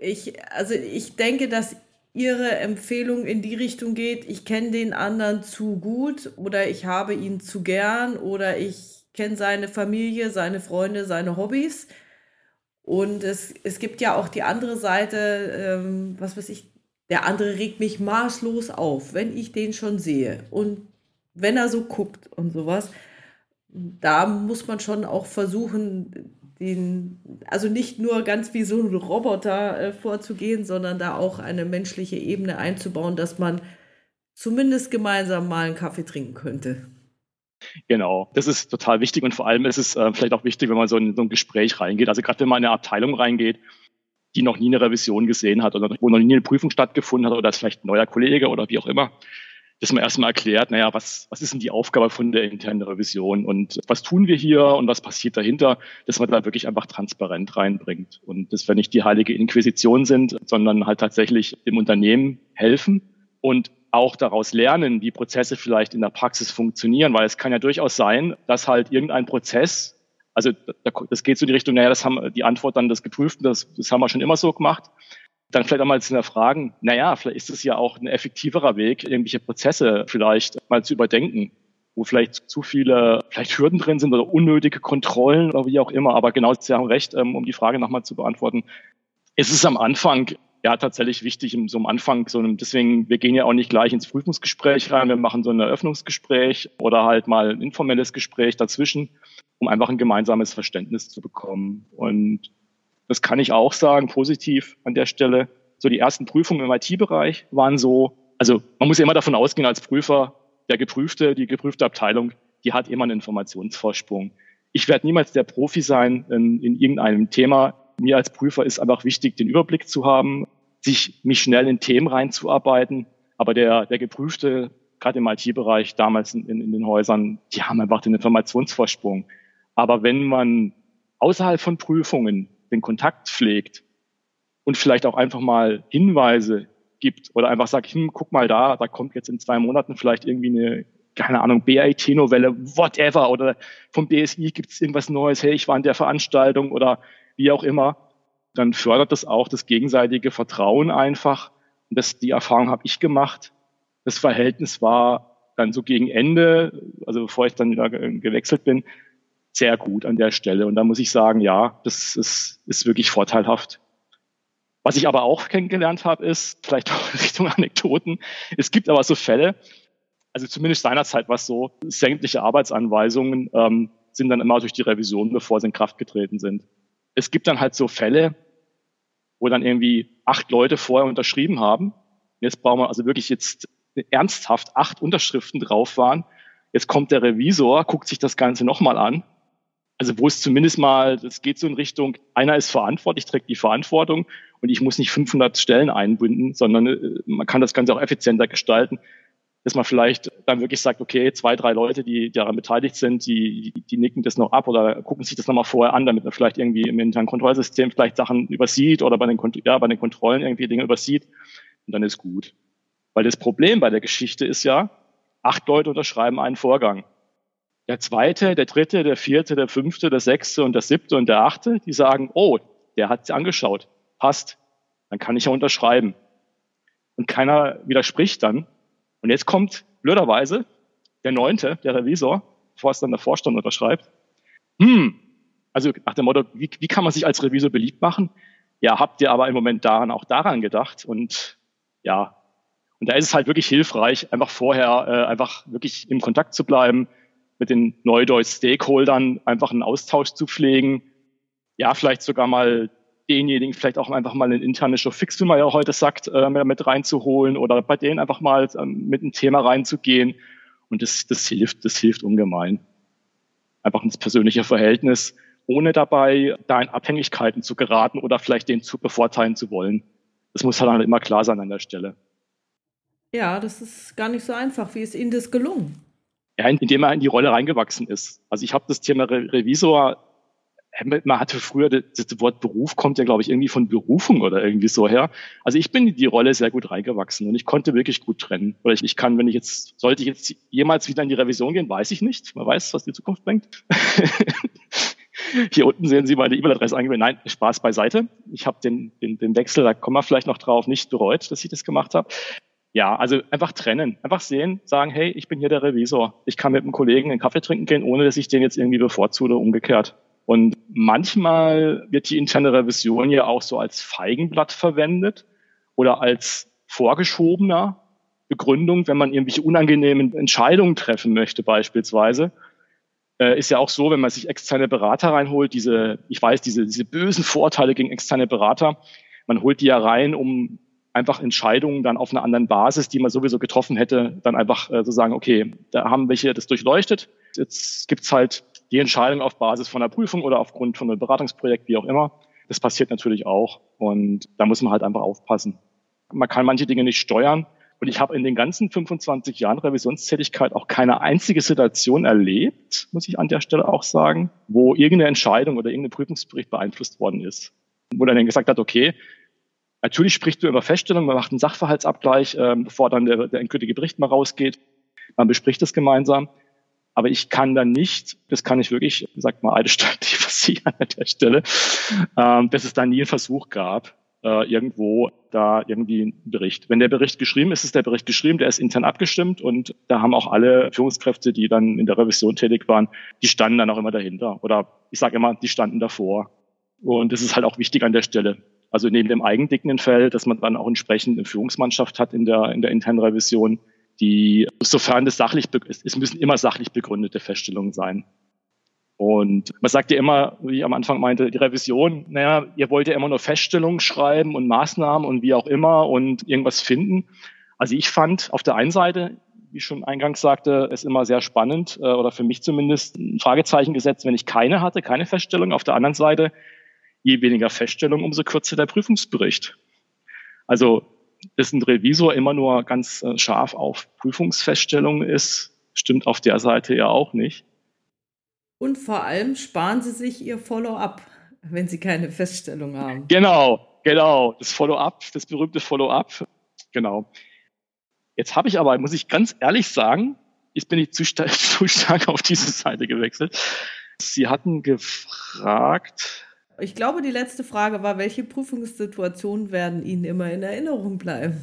Ich, also ich denke, dass Ihre Empfehlung in die Richtung geht, ich kenne den anderen zu gut oder ich habe ihn zu gern oder ich kenne seine Familie, seine Freunde, seine Hobbys. Und es, es gibt ja auch die andere Seite, ähm, was weiß ich, der andere regt mich maßlos auf, wenn ich den schon sehe. Und wenn er so guckt und sowas, da muss man schon auch versuchen, den, also nicht nur ganz wie so ein Roboter äh, vorzugehen, sondern da auch eine menschliche Ebene einzubauen, dass man zumindest gemeinsam mal einen Kaffee trinken könnte. Genau, das ist total wichtig und vor allem ist es äh, vielleicht auch wichtig, wenn man so in so ein Gespräch reingeht. Also gerade wenn man in eine Abteilung reingeht, die noch nie eine Revision gesehen hat oder wo noch nie eine Prüfung stattgefunden hat oder ist vielleicht ein neuer Kollege oder wie auch immer, dass man erstmal erklärt, naja, was, was ist denn die Aufgabe von der internen Revision und was tun wir hier und was passiert dahinter, dass man da wirklich einfach transparent reinbringt. Und dass wir nicht die heilige Inquisition sind, sondern halt tatsächlich dem Unternehmen helfen und auch daraus lernen, wie Prozesse vielleicht in der Praxis funktionieren, weil es kann ja durchaus sein, dass halt irgendein Prozess also das geht so in die Richtung, naja, das haben die Antwort dann das geprüft, das, das haben wir schon immer so gemacht. Dann vielleicht auch mal zu Fragen, naja, vielleicht ist es ja auch ein effektiverer Weg, irgendwelche Prozesse vielleicht mal zu überdenken, wo vielleicht zu viele vielleicht Hürden drin sind oder unnötige Kontrollen oder wie auch immer. Aber genau, Sie haben recht, ähm, um die Frage nochmal zu beantworten. Es ist am Anfang ja tatsächlich wichtig im so am Anfang. So einem, deswegen, wir gehen ja auch nicht gleich ins Prüfungsgespräch rein. Wir machen so ein Eröffnungsgespräch oder halt mal ein informelles Gespräch dazwischen, um einfach ein gemeinsames Verständnis zu bekommen. Und das kann ich auch sagen, positiv an der Stelle. So die ersten Prüfungen im IT-Bereich waren so, also man muss ja immer davon ausgehen als Prüfer, der Geprüfte, die geprüfte Abteilung, die hat immer einen Informationsvorsprung. Ich werde niemals der Profi sein in, in irgendeinem Thema. Mir als Prüfer ist einfach wichtig, den Überblick zu haben, sich mich schnell in Themen reinzuarbeiten. Aber der, der Geprüfte, gerade im IT-Bereich, damals in, in, den Häusern, die haben einfach den Informationsvorsprung. Aber wenn man außerhalb von Prüfungen den Kontakt pflegt und vielleicht auch einfach mal Hinweise gibt oder einfach sagt, hm, guck mal da, da kommt jetzt in zwei Monaten vielleicht irgendwie eine, keine Ahnung, BIT-Novelle, whatever, oder vom BSI gibt es irgendwas Neues, hey, ich war in der Veranstaltung oder wie auch immer, dann fördert das auch das gegenseitige Vertrauen einfach. Und das, die Erfahrung habe ich gemacht. Das Verhältnis war dann so gegen Ende, also bevor ich dann wieder gewechselt bin, sehr gut an der Stelle. Und da muss ich sagen, ja, das ist, ist wirklich vorteilhaft. Was ich aber auch kennengelernt habe, ist, vielleicht auch Richtung Anekdoten, es gibt aber so Fälle, also zumindest seinerzeit war es so, sämtliche Arbeitsanweisungen ähm, sind dann immer durch die Revision, bevor sie in Kraft getreten sind. Es gibt dann halt so Fälle, wo dann irgendwie acht Leute vorher unterschrieben haben. Jetzt brauchen wir also wirklich jetzt ernsthaft acht Unterschriften drauf waren. Jetzt kommt der Revisor, guckt sich das Ganze nochmal an also wo es zumindest mal, das geht so in Richtung, einer ist verantwortlich, trägt die Verantwortung und ich muss nicht 500 Stellen einbinden, sondern äh, man kann das Ganze auch effizienter gestalten, dass man vielleicht dann wirklich sagt, okay, zwei, drei Leute, die daran beteiligt sind, die, die nicken das noch ab oder gucken sich das nochmal vorher an, damit man vielleicht irgendwie im internen Kontrollsystem vielleicht Sachen übersieht oder bei den, ja, bei den Kontrollen irgendwie Dinge übersieht und dann ist gut. Weil das Problem bei der Geschichte ist ja, acht Leute unterschreiben einen Vorgang der zweite, der dritte, der vierte, der fünfte, der sechste und der siebte und der achte, die sagen, oh, der hat sie angeschaut, passt, dann kann ich ja unterschreiben. Und keiner widerspricht dann. Und jetzt kommt blöderweise der neunte, der Revisor, bevor es dann der Vorstand unterschreibt. Hm, also nach dem Motto, wie, wie kann man sich als Revisor beliebt machen? Ja, habt ihr aber im Moment daran auch daran gedacht? Und ja, und da ist es halt wirklich hilfreich, einfach vorher äh, einfach wirklich im Kontakt zu bleiben, mit den Neudeutsch-Stakeholdern einfach einen Austausch zu pflegen. Ja, vielleicht sogar mal denjenigen vielleicht auch einfach mal einen internen Fix, wie man ja heute sagt, äh, mit reinzuholen oder bei denen einfach mal ähm, mit einem Thema reinzugehen. Und das, das hilft, das hilft ungemein. Einfach ins persönliche Verhältnis, ohne dabei da in Abhängigkeiten zu geraten oder vielleicht den zu bevorteilen zu wollen. Das muss halt immer klar sein an der Stelle. Ja, das ist gar nicht so einfach. Wie ist Ihnen das gelungen? ja, indem er in die Rolle reingewachsen ist. Also ich habe das Thema Re Revisor, man hatte früher, das, Wort Beruf kommt ja, glaube ich, irgendwie von Berufung oder irgendwie so her. Also ich bin in die Rolle sehr gut reingewachsen und ich konnte wirklich gut trennen. Oder ich, ich kann, wenn ich jetzt, sollte ich jetzt jemals wieder in die Revision gehen, weiß ich nicht. Man weiß, was die Zukunft bringt. (laughs) Hier unten sehen Sie meine E-Mail-Adresse angegeben. Nein, Spaß beiseite. Ich habe den, den, den Wechsel, da kommen wir vielleicht noch drauf, nicht bereut, dass ich das gemacht habe ja, also einfach trennen, einfach sehen, sagen, hey, ich bin hier der Revisor. Ich kann mit einem Kollegen einen Kaffee trinken gehen, ohne dass ich den jetzt irgendwie bevorzuge oder umgekehrt. Und manchmal wird die interne Revision ja auch so als Feigenblatt verwendet oder als vorgeschobener Begründung, wenn man irgendwelche unangenehmen Entscheidungen treffen möchte beispielsweise. Äh, ist ja auch so, wenn man sich externe Berater reinholt, diese, ich weiß, diese, diese bösen Vorteile gegen externe Berater, man holt die ja rein, um einfach Entscheidungen dann auf einer anderen Basis, die man sowieso getroffen hätte, dann einfach äh, so sagen, okay, da haben welche das durchleuchtet. Jetzt gibt's halt die Entscheidung auf Basis von einer Prüfung oder aufgrund von einem Beratungsprojekt, wie auch immer. Das passiert natürlich auch und da muss man halt einfach aufpassen. Man kann manche Dinge nicht steuern und ich habe in den ganzen 25 Jahren Revisionstätigkeit auch keine einzige Situation erlebt, muss ich an der Stelle auch sagen, wo irgendeine Entscheidung oder irgendein Prüfungsbericht beeinflusst worden ist. Wo dann gesagt hat, okay, Natürlich spricht du über Feststellungen, man macht einen Sachverhaltsabgleich, äh, bevor dann der, der endgültige Bericht mal rausgeht. Man bespricht das gemeinsam. Aber ich kann dann nicht, das kann ich wirklich, sagt mal, alte Stadt, versichern (laughs) an der Stelle, ähm, dass es da nie einen Versuch gab, äh, irgendwo da irgendwie einen Bericht. Wenn der Bericht geschrieben ist, ist der Bericht geschrieben, der ist intern abgestimmt und da haben auch alle Führungskräfte, die dann in der Revision tätig waren, die standen dann auch immer dahinter. Oder ich sage immer, die standen davor. Und das ist halt auch wichtig an der Stelle Also neben dem eigendickenden Feld, dass man dann auch entsprechend eine Führungsmannschaft hat in der, in der internen Revision, die, sofern das sachlich, es müssen immer sachlich begründete Feststellungen sein. Und man sagt ja immer, wie ich am Anfang meinte, die Revision, naja, ihr wollt ja immer nur Feststellungen schreiben und Maßnahmen und wie auch immer und irgendwas finden. Also ich fand auf der einen Seite, wie ich schon eingangs sagte, es immer sehr spannend äh, oder für mich zumindest ein Fragezeichen gesetzt, wenn ich keine hatte, keine Feststellung. Auf der anderen Seite, je weniger Feststellung, umso kürzer der Prüfungsbericht. Also, dass ein Revisor immer nur ganz äh, scharf auf Prüfungsfeststellungen ist, stimmt auf der Seite ja auch nicht. Und vor allem sparen Sie sich Ihr Follow-up, wenn Sie keine Feststellung haben. Genau, genau. Das Follow-up, das berühmte Follow-up. Genau. Jetzt habe ich aber, muss ich ganz ehrlich sagen, jetzt bin ich zu, st (laughs) zu stark auf diese Seite gewechselt. Sie hatten gefragt. Ich glaube, die letzte Frage war, welche Prüfungssituationen werden Ihnen immer in Erinnerung bleiben?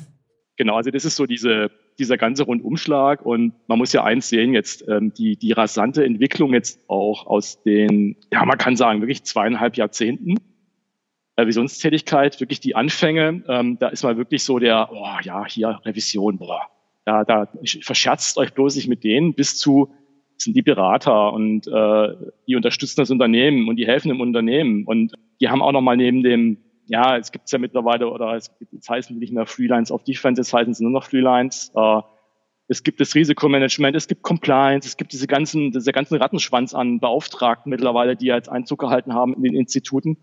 Genau, also das ist so diese dieser ganze Rundumschlag. Und man muss ja eins sehen, jetzt ähm, die, die rasante Entwicklung jetzt auch aus den, ja, man kann sagen, wirklich zweieinhalb Jahrzehnten. Revisionstätigkeit, wirklich die Anfänge, ähm, da ist mal wirklich so der, oh ja, hier Revision, boah, da, da verscherzt euch bloß nicht mit denen bis zu sind die Berater und äh, die unterstützen das Unternehmen und die helfen dem Unternehmen und die haben auch noch mal neben dem ja, es gibt ja mittlerweile, oder es, jetzt heißen nicht mehr Freelines of Defense, jetzt heißen sie nur noch Freelines. Äh, es gibt das Risikomanagement, es gibt Compliance, es gibt diese ganzen, diese ganzen Rattenschwanz an Beauftragten mittlerweile, die jetzt Einzug gehalten haben in den Instituten.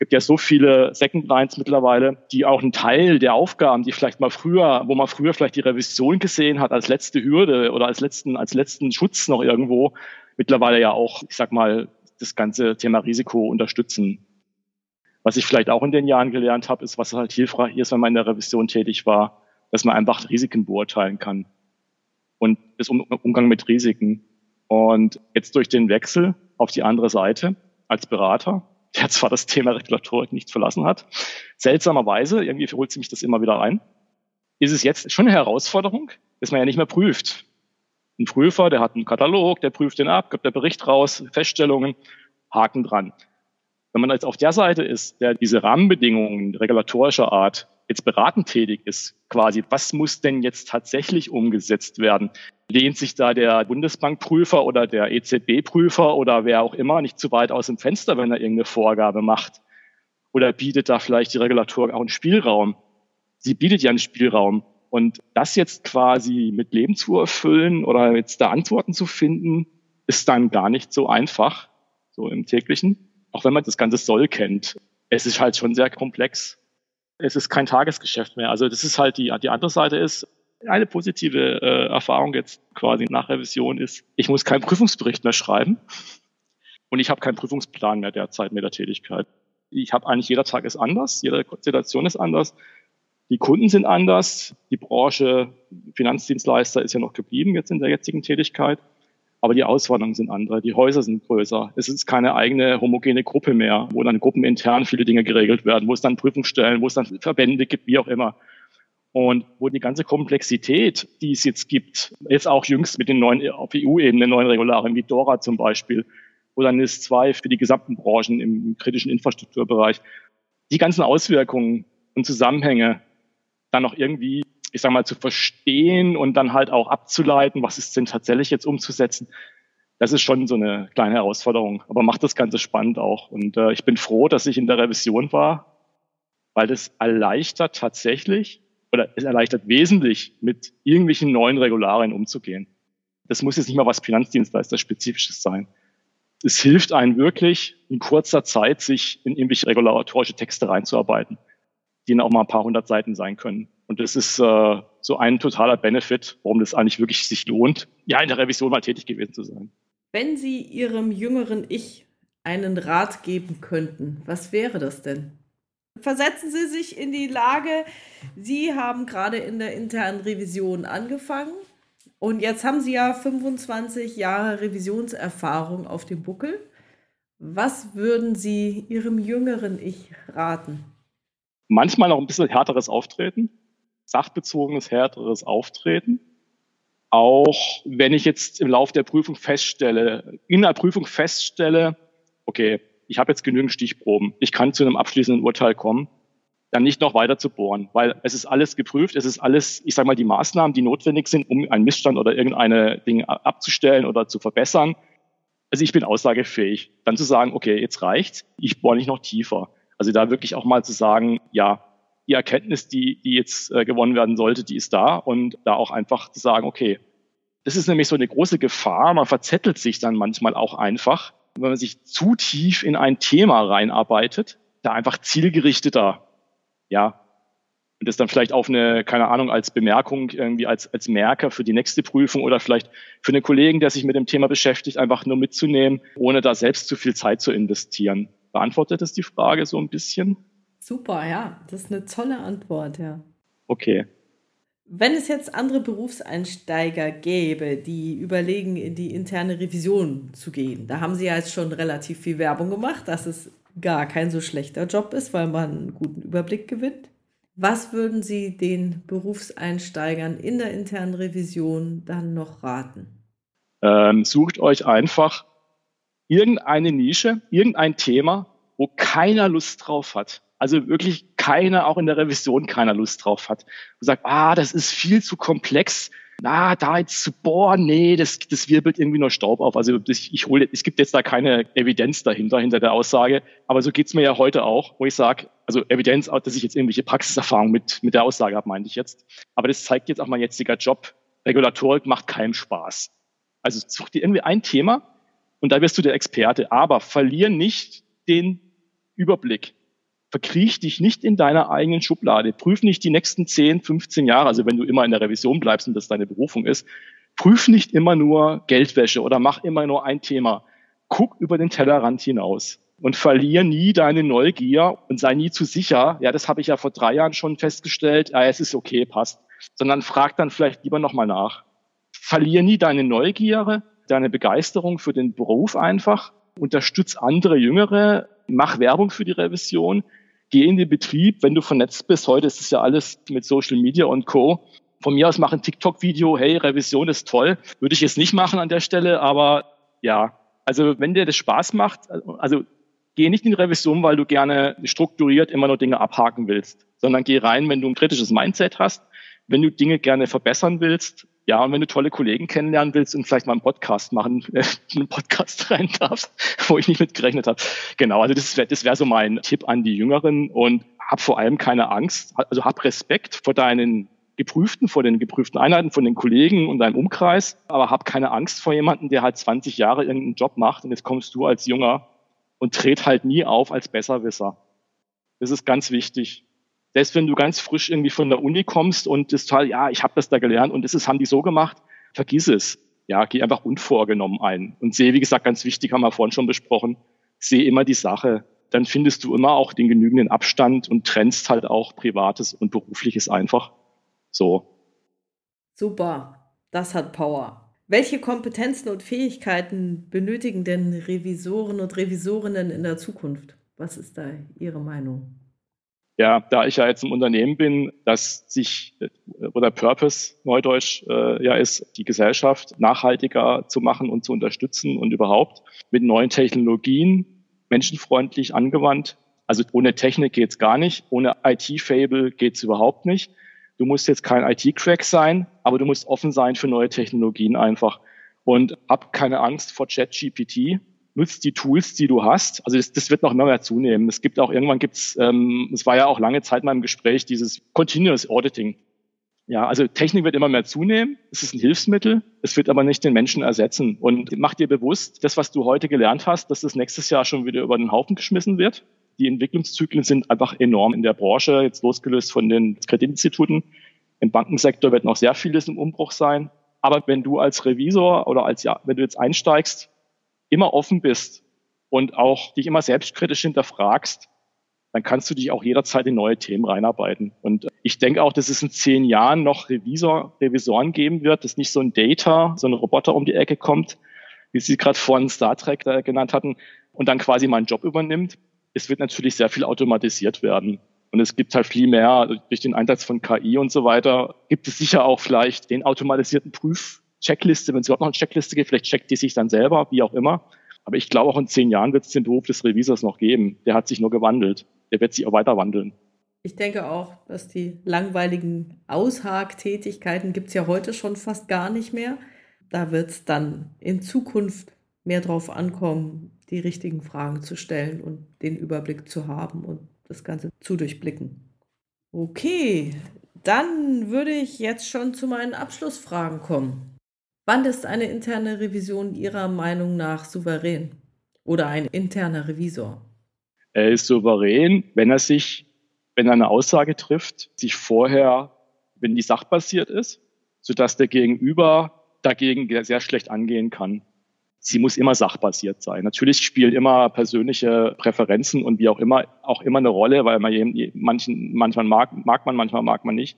Gibt ja so viele Second Lines mittlerweile, die auch einen Teil der Aufgaben, die vielleicht mal früher, wo man früher vielleicht die Revision gesehen hat als letzte Hürde oder als letzten, als letzten Schutz noch irgendwo, mittlerweile ja auch, ich sag mal, das ganze Thema Risiko unterstützen. Was ich vielleicht auch in den Jahren gelernt habe, ist, was halt hilfreich ist, wenn man in der Revision tätig war, dass man einfach Risiken beurteilen kann und das Umgang mit Risiken. Und jetzt durch den Wechsel auf die andere Seite als Berater, der zwar das Thema Regulatorik nicht verlassen hat, seltsamerweise, irgendwie holt sie mich das immer wieder ein, ist es jetzt schon eine Herausforderung, dass man ja nicht mehr prüft. Ein Prüfer, der hat einen Katalog, der prüft den ab, gibt der Bericht raus, Feststellungen, Haken dran. Wenn man jetzt auf der Seite ist, der diese Rahmenbedingungen regulatorischer Art jetzt beratend tätig ist, quasi, was muss denn jetzt tatsächlich umgesetzt werden? Lehnt sich da der Bundesbankprüfer oder der EZB-Prüfer oder wer auch immer nicht zu weit aus dem Fenster, wenn er irgendeine Vorgabe macht? Oder bietet da vielleicht die Regulatorik auch einen Spielraum? Sie bietet ja einen Spielraum. Und das jetzt quasi mit Leben zu erfüllen oder jetzt da Antworten zu finden, ist dann gar nicht so einfach, so im täglichen auch wenn man das ganze Soll kennt, es ist halt schon sehr komplex. Es ist kein Tagesgeschäft mehr. Also das ist halt die, die andere Seite ist, eine positive äh, Erfahrung jetzt quasi nach Revision ist, ich muss keinen Prüfungsbericht mehr schreiben und ich habe keinen Prüfungsplan mehr derzeit mit der Tätigkeit. Ich habe eigentlich jeder Tag ist anders, jede Situation ist anders, die Kunden sind anders, die Branche Finanzdienstleister ist ja noch geblieben jetzt in der jetzigen Tätigkeit. Aber die Auswanderungen sind andere, die Häuser sind größer. Es ist keine eigene homogene Gruppe mehr, wo dann gruppenintern viele Dinge geregelt werden, wo es dann Prüfungsstellen, wo es dann Verbände gibt, wie auch immer. Und wo die ganze Komplexität, die es jetzt gibt, jetzt auch jüngst mit den neuen, auf EU-Ebene neuen Regularien, wie DORA zum Beispiel, oder NIS 2 für die gesamten Branchen im kritischen Infrastrukturbereich, die ganzen Auswirkungen und Zusammenhänge dann noch irgendwie ich sag mal, zu verstehen und dann halt auch abzuleiten, was ist denn tatsächlich jetzt umzusetzen. Das ist schon so eine kleine Herausforderung, aber macht das Ganze spannend auch. Und äh, ich bin froh, dass ich in der Revision war, weil das erleichtert tatsächlich oder es erleichtert wesentlich, mit irgendwelchen neuen Regularien umzugehen. Das muss jetzt nicht mal was Finanzdienstleister-spezifisches sein. Es hilft einem wirklich in kurzer Zeit, sich in irgendwelche regulatorische Texte reinzuarbeiten, die dann auch mal ein paar hundert Seiten sein können. Und das ist äh, so ein totaler Benefit, warum das eigentlich wirklich sich lohnt, ja, in der Revision mal tätig gewesen zu sein. Wenn Sie Ihrem jüngeren Ich einen Rat geben könnten, was wäre das denn? Versetzen Sie sich in die Lage, Sie haben gerade in der internen Revision angefangen und jetzt haben Sie ja 25 Jahre Revisionserfahrung auf dem Buckel. Was würden Sie Ihrem jüngeren Ich raten? Manchmal noch ein bisschen härteres Auftreten sachbezogenes, härteres Auftreten. Auch wenn ich jetzt im Laufe der Prüfung feststelle, in der Prüfung feststelle, okay, ich habe jetzt genügend Stichproben, ich kann zu einem abschließenden Urteil kommen, dann nicht noch weiter zu bohren, weil es ist alles geprüft, es ist alles, ich sage mal, die Maßnahmen, die notwendig sind, um einen Missstand oder irgendeine Dinge abzustellen oder zu verbessern. Also ich bin aussagefähig, dann zu sagen, okay, jetzt reicht's, ich bohre nicht noch tiefer. Also da wirklich auch mal zu sagen, ja, die Erkenntnis, die, die jetzt äh, gewonnen werden sollte, die ist da und da auch einfach zu sagen, okay, das ist nämlich so eine große Gefahr, man verzettelt sich dann manchmal auch einfach, wenn man sich zu tief in ein Thema reinarbeitet, da einfach zielgerichteter ja, und das dann vielleicht auf eine, keine Ahnung, als Bemerkung, irgendwie als, als Merker für die nächste Prüfung oder vielleicht für einen Kollegen, der sich mit dem Thema beschäftigt, einfach nur mitzunehmen, ohne da selbst zu viel Zeit zu investieren. Beantwortet das die Frage so ein bisschen? Super, ja. Das ist eine tolle Antwort, ja. Okay. Wenn es jetzt andere Berufseinsteiger gäbe, die überlegen, in die interne Revision zu gehen, da haben Sie ja jetzt schon relativ viel Werbung gemacht, dass es gar kein so schlechter Job ist, weil man einen guten Überblick gewinnt. Was würden Sie den Berufseinsteigern in der internen Revision dann noch raten? Ähm, sucht euch einfach irgendeine Nische, irgendein Thema, wo keiner Lust drauf hat. Also wirklich keiner, auch in der Revision keiner Lust drauf hat. Und sagt, ah, das ist viel zu komplex, na, da jetzt zu bohren, nee, das, das wirbelt irgendwie nur Staub auf. Also das, ich hole, es gibt jetzt da keine Evidenz dahinter, hinter der Aussage. Aber so geht's mir ja heute auch, wo ich sage, also Evidenz, dass ich jetzt irgendwelche Praxiserfahrung mit, mit der Aussage habe, meinte ich jetzt. Aber das zeigt jetzt auch mein jetziger Job. Regulatorik macht keinen Spaß. Also such dir irgendwie ein Thema und da wirst du der Experte. Aber verlier nicht den Überblick verkriech dich nicht in deiner eigenen Schublade. Prüf nicht die nächsten 10, 15 Jahre, also wenn du immer in der Revision bleibst und das deine Berufung ist, prüf nicht immer nur Geldwäsche oder mach immer nur ein Thema. Guck über den Tellerrand hinaus und verlier nie deine Neugier und sei nie zu sicher. Ja, das habe ich ja vor drei Jahren schon festgestellt. Ja, es ist okay, passt. Sondern frag dann vielleicht lieber nochmal nach. Verlier nie deine Neugier, deine Begeisterung für den Beruf einfach. Unterstütz andere Jüngere. Mach Werbung für die Revision geh in den Betrieb, wenn du vernetzt bist. Heute ist es ja alles mit Social Media und Co. Von mir aus mach ein TikTok-Video, hey, Revision ist toll. Würde ich jetzt nicht machen an der Stelle, aber ja, also wenn dir das Spaß macht, also geh nicht in die Revision, weil du gerne strukturiert immer nur Dinge abhaken willst, sondern geh rein, wenn du ein kritisches Mindset hast, wenn du Dinge gerne verbessern willst ja, und wenn du tolle Kollegen kennenlernen willst und vielleicht mal einen Podcast machen, (laughs) äh, einen Podcast rein darfst, (laughs) wo ich nicht mit gerechnet habe. Genau, also das wäre das wär so mein Tipp an die Jüngeren und hab vor allem keine Angst, also hab Respekt vor deinen Geprüften, vor den geprüften Einheiten, von den Kollegen und deinem Umkreis, aber hab keine Angst vor jemandem, der halt 20 Jahre irgendeinen Job macht und jetzt kommst du als Junger und tret halt nie auf als Besserwisser. Das ist ganz wichtig selbst wenn du ganz frisch irgendwie von der Uni kommst und das total, ja, ich habe das da gelernt und das ist, haben die so gemacht, vergiss es. Ja, geh einfach unvorgenommen ein und sehe, wie gesagt, ganz wichtig, haben wir vorhin schon besprochen, sehe immer die Sache. Dann findest du immer auch den genügenden Abstand und trennst halt auch Privates und Berufliches einfach. So. Super, das hat Power. Welche Kompetenzen und Fähigkeiten benötigen denn Revisoren und Revisorinnen in der Zukunft? Was ist da Ihre Meinung? Ja, da ich ja jetzt im Unternehmen bin, dass sich, oder Purpose, Neudeutsch, äh, ja ist, die Gesellschaft nachhaltiger zu machen und zu unterstützen und überhaupt mit neuen Technologien, menschenfreundlich angewandt. Also ohne Technik geht's gar nicht, ohne IT-Fable geht's überhaupt nicht. Du musst jetzt kein IT-Crack sein, aber du musst offen sein für neue Technologien einfach. Und hab keine Angst vor ChatGPT, nutzt die Tools, die du hast. Also das, das wird noch immer mehr zunehmen. Es gibt auch irgendwann gibt's, ähm, es war ja auch lange Zeit mal im Gespräch, dieses Continuous Auditing. Ja, also Technik wird immer mehr zunehmen. Es ist ein Hilfsmittel. Es wird aber nicht den Menschen ersetzen. Und mach dir bewusst, das, was du heute gelernt hast, dass das nächstes Jahr schon wieder über den Haufen geschmissen wird. Die Entwicklungszyklen sind einfach enorm in der Branche, jetzt losgelöst von den Kreditinstituten. Im Bankensektor wird noch sehr vieles im Umbruch sein. Aber wenn du als Revisor oder als, ja, wenn du jetzt einsteigst, immer offen bist und auch dich immer selbstkritisch hinterfragst, dann kannst du dich auch jederzeit in neue Themen reinarbeiten. Und ich denke auch, dass es in zehn Jahren noch Revisor, Revisoren geben wird, dass nicht so ein Data, so ein Roboter um die Ecke kommt, wie Sie gerade vorhin Star Trek da genannt hatten, und dann quasi meinen Job übernimmt. Es wird natürlich sehr viel automatisiert werden. Und es gibt halt viel mehr durch den Einsatz von KI und so weiter. Gibt es sicher auch vielleicht den automatisierten Prüf Checkliste, wenn es überhaupt noch eine Checkliste gibt, vielleicht checkt die sich dann selber, wie auch immer. Aber ich glaube, auch in zehn Jahren wird es den Beruf des Revisors noch geben. Der hat sich nur gewandelt. Der wird sich auch weiter wandeln. Ich denke auch, dass die langweiligen Aushagtätigkeiten gibt es ja heute schon fast gar nicht mehr. Da wird es dann in Zukunft mehr drauf ankommen, die richtigen Fragen zu stellen und den Überblick zu haben und das Ganze zu durchblicken. Okay, dann würde ich jetzt schon zu meinen Abschlussfragen kommen. Wann ist eine interne Revision Ihrer Meinung nach souverän? Oder ein interner Revisor? Er ist souverän, wenn er sich wenn er eine Aussage trifft, sich vorher, wenn die sachbasiert ist, sodass der Gegenüber dagegen sehr schlecht angehen kann. Sie muss immer sachbasiert sein. Natürlich spielen immer persönliche Präferenzen und wie auch immer auch immer eine Rolle, weil man manchen, manchmal mag, mag man, manchmal mag man nicht.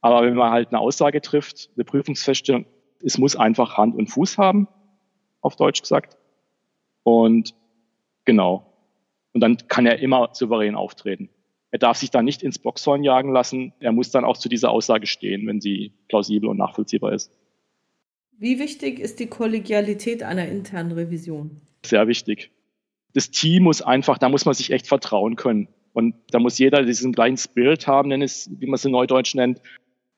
Aber wenn man halt eine Aussage trifft, eine Prüfungsfeststellung, es muss einfach Hand und Fuß haben, auf Deutsch gesagt. Und genau. Und dann kann er immer souverän auftreten. Er darf sich da nicht ins Boxhorn jagen lassen. Er muss dann auch zu dieser Aussage stehen, wenn sie plausibel und nachvollziehbar ist. Wie wichtig ist die Kollegialität einer internen Revision? Sehr wichtig. Das Team muss einfach, da muss man sich echt vertrauen können. Und da muss jeder diesen gleichen Spirit haben, nenn es, wie man es in Neudeutsch nennt.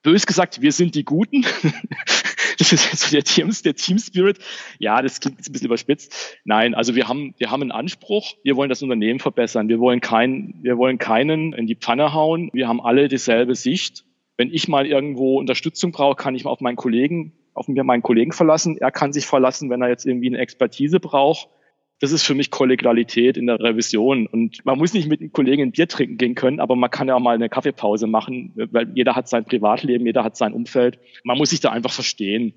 Bös gesagt, wir sind die Guten. (laughs) (laughs) das ist jetzt so der Team, der Team Spirit. Ja, das klingt jetzt ein bisschen überspitzt. Nein, also wir haben, wir haben einen Anspruch. Wir wollen das Unternehmen verbessern. Wir wollen keinen, wir wollen keinen in die Pfanne hauen. Wir haben alle dieselbe Sicht. Wenn ich mal irgendwo Unterstützung brauche, kann ich mal auf meinen Kollegen, auf mir meinen Kollegen verlassen. Er kann sich verlassen, wenn er jetzt irgendwie eine Expertise braucht das ist für mich Kollegialität in der Revision. Und man muss nicht mit einem Kollegen ein Bier trinken gehen können, aber man kann ja auch mal eine Kaffeepause machen, weil jeder hat sein Privatleben, jeder hat sein Umfeld. Man muss sich da einfach verstehen.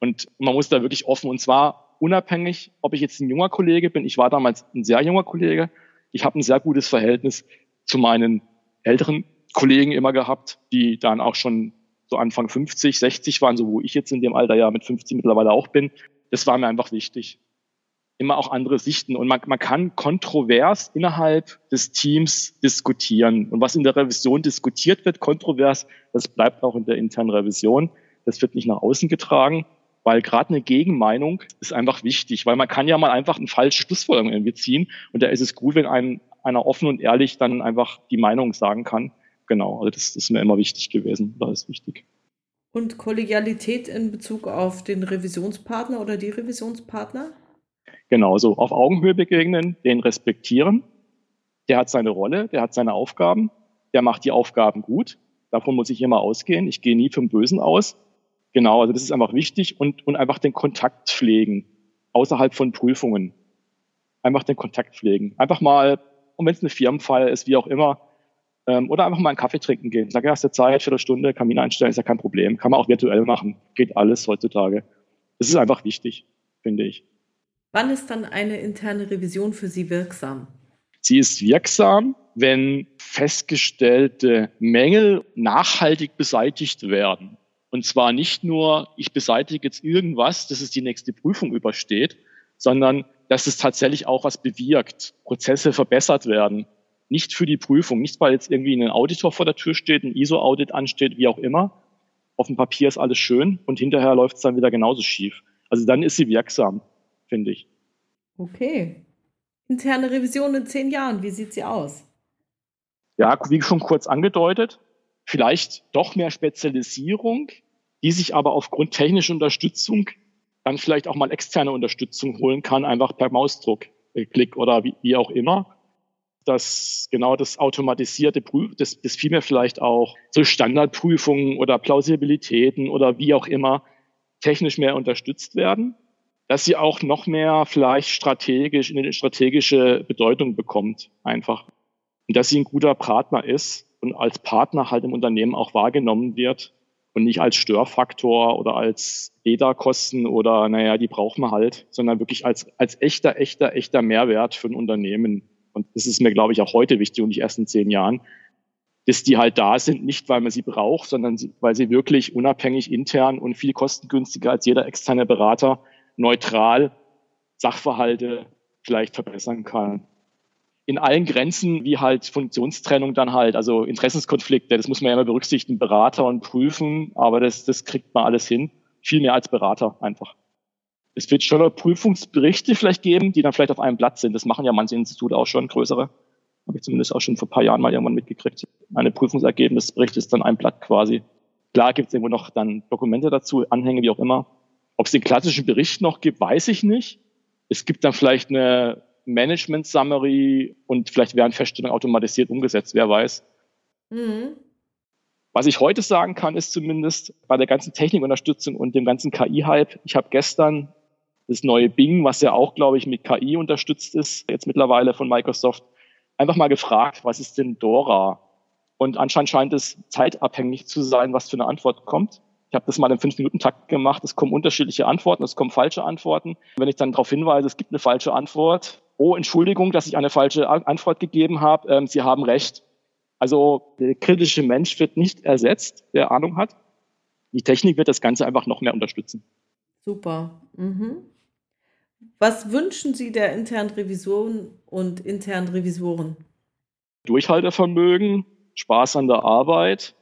Und man muss da wirklich offen und zwar unabhängig, ob ich jetzt ein junger Kollege bin. Ich war damals ein sehr junger Kollege. Ich habe ein sehr gutes Verhältnis zu meinen älteren Kollegen immer gehabt, die dann auch schon so Anfang 50, 60 waren, so wo ich jetzt in dem Alter ja mit 50 mittlerweile auch bin. Das war mir einfach wichtig immer auch andere Sichten und man, man kann kontrovers innerhalb des Teams diskutieren. Und was in der Revision diskutiert wird, kontrovers, das bleibt auch in der internen Revision. Das wird nicht nach außen getragen, weil gerade eine Gegenmeinung ist einfach wichtig, weil man kann ja mal einfach eine falsche Schlussfolgerung irgendwie ziehen und da ist es gut, wenn ein, einer offen und ehrlich dann einfach die Meinung sagen kann. Genau, also das, das ist mir immer wichtig gewesen, das ist wichtig. Und Kollegialität in Bezug auf den Revisionspartner oder die Revisionspartner? Genauso auf Augenhöhe begegnen, den respektieren. Der hat seine Rolle, der hat seine Aufgaben, der macht die Aufgaben gut. Davon muss ich immer ausgehen. Ich gehe nie vom Bösen aus. Genau, also das ist einfach wichtig und, und einfach den Kontakt pflegen, außerhalb von Prüfungen. Einfach den Kontakt pflegen. Einfach mal, und wenn es eine Firmenfeier ist, wie auch immer, ähm, oder einfach mal einen Kaffee trinken gehen. Sag, ja, hast du Zeit, Viertelstunde, Kamin einstellen, ist ja kein Problem. Kann man auch virtuell machen. Geht alles heutzutage. Das ist einfach wichtig, finde ich. Wann ist dann eine interne Revision für Sie wirksam? Sie ist wirksam, wenn festgestellte Mängel nachhaltig beseitigt werden. Und zwar nicht nur, ich beseitige jetzt irgendwas, dass es die nächste Prüfung übersteht, sondern dass es tatsächlich auch was bewirkt, Prozesse verbessert werden. Nicht für die Prüfung, nicht weil jetzt irgendwie ein Auditor vor der Tür steht, ein ISO-Audit ansteht, wie auch immer. Auf dem Papier ist alles schön und hinterher läuft es dann wieder genauso schief. Also dann ist sie wirksam finde ich. Okay. Interne Revision in zehn Jahren, wie sieht sie aus? Ja, wie schon kurz angedeutet, vielleicht doch mehr Spezialisierung, die sich aber aufgrund technischer Unterstützung dann vielleicht auch mal externe Unterstützung holen kann, einfach per Mausdruck, äh, Klick oder wie, wie auch immer. Das genau das automatisierte Prüf, das, das vielmehr vielleicht auch so Standardprüfungen oder Plausibilitäten oder wie auch immer technisch mehr unterstützt werden dass sie auch noch mehr vielleicht strategisch, in eine strategische Bedeutung bekommt, einfach. Und dass sie ein guter Partner ist und als Partner halt im Unternehmen auch wahrgenommen wird und nicht als Störfaktor oder als EDA-Kosten oder naja, die brauchen wir halt, sondern wirklich als, als echter, echter, echter Mehrwert für ein Unternehmen. Und das ist mir, glaube ich, auch heute wichtig und nicht erst in zehn Jahren, dass die halt da sind, nicht weil man sie braucht, sondern weil sie wirklich unabhängig intern und viel kostengünstiger als jeder externe Berater neutral Sachverhalte vielleicht verbessern kann. In allen Grenzen, wie halt Funktionstrennung dann halt, also Interessenskonflikte, das muss man ja immer berücksichtigen, Berater und prüfen, aber das, das kriegt man alles hin. Viel mehr als Berater einfach. Es wird schon Prüfungsberichte vielleicht geben, die dann vielleicht auf einem Blatt sind. Das machen ja manche Institute auch schon, größere. Habe ich zumindest auch schon vor ein paar Jahren mal irgendwann mitgekriegt. Meine Prüfungsergebnisbericht ist dann ein Blatt quasi. Klar gibt es irgendwo noch dann Dokumente dazu, Anhänge, wie auch immer. Ob es den klassischen Bericht noch gibt, weiß ich nicht. Es gibt dann vielleicht eine Management Summary und vielleicht werden Feststellungen automatisiert umgesetzt, wer weiß. Mhm. Was ich heute sagen kann, ist zumindest bei der ganzen Technikunterstützung und dem ganzen KI-Hype, ich habe gestern das neue Bing, was ja auch, glaube ich, mit KI unterstützt ist, jetzt mittlerweile von Microsoft, einfach mal gefragt, was ist denn Dora? Und anscheinend scheint es zeitabhängig zu sein, was für eine Antwort kommt. Ich habe das mal im Fünf-Minuten-Takt gemacht. Es kommen unterschiedliche Antworten, es kommen falsche Antworten. Wenn ich dann darauf hinweise, es gibt eine falsche Antwort, oh, Entschuldigung, dass ich eine falsche Antwort gegeben habe, ähm, Sie haben recht. Also der kritische Mensch wird nicht ersetzt, der Ahnung hat. Die Technik wird das Ganze einfach noch mehr unterstützen. Super. Mhm. Was wünschen Sie der internen Revision und internen Revisoren? Durchhaltevermögen, Spaß an der Arbeit,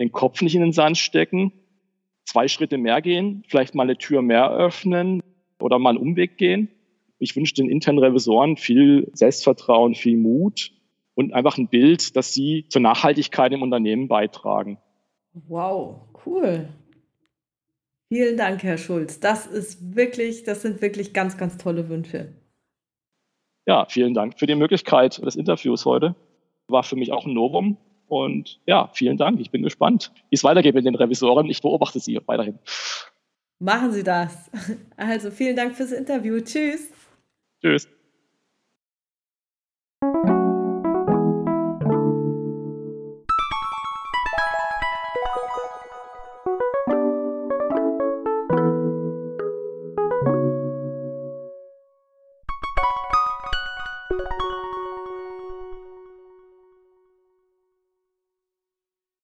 den Kopf nicht in den Sand stecken, zwei Schritte mehr gehen, vielleicht mal eine Tür mehr öffnen oder mal einen Umweg gehen. Ich wünsche den internen Revisoren viel Selbstvertrauen, viel Mut und einfach ein Bild, dass sie zur Nachhaltigkeit im Unternehmen beitragen. Wow, cool. Vielen Dank, Herr Schulz. Das ist wirklich, das sind wirklich ganz, ganz tolle Wünsche. Ja, vielen Dank für die Möglichkeit des Interviews heute. War für mich auch ein Novum. Und ja, vielen Dank. Ich bin gespannt, wie es weitergeht mit den Revisoren. Ich beobachte sie weiterhin. Machen Sie das. Also vielen Dank fürs Interview. Tschüss. Tschüss.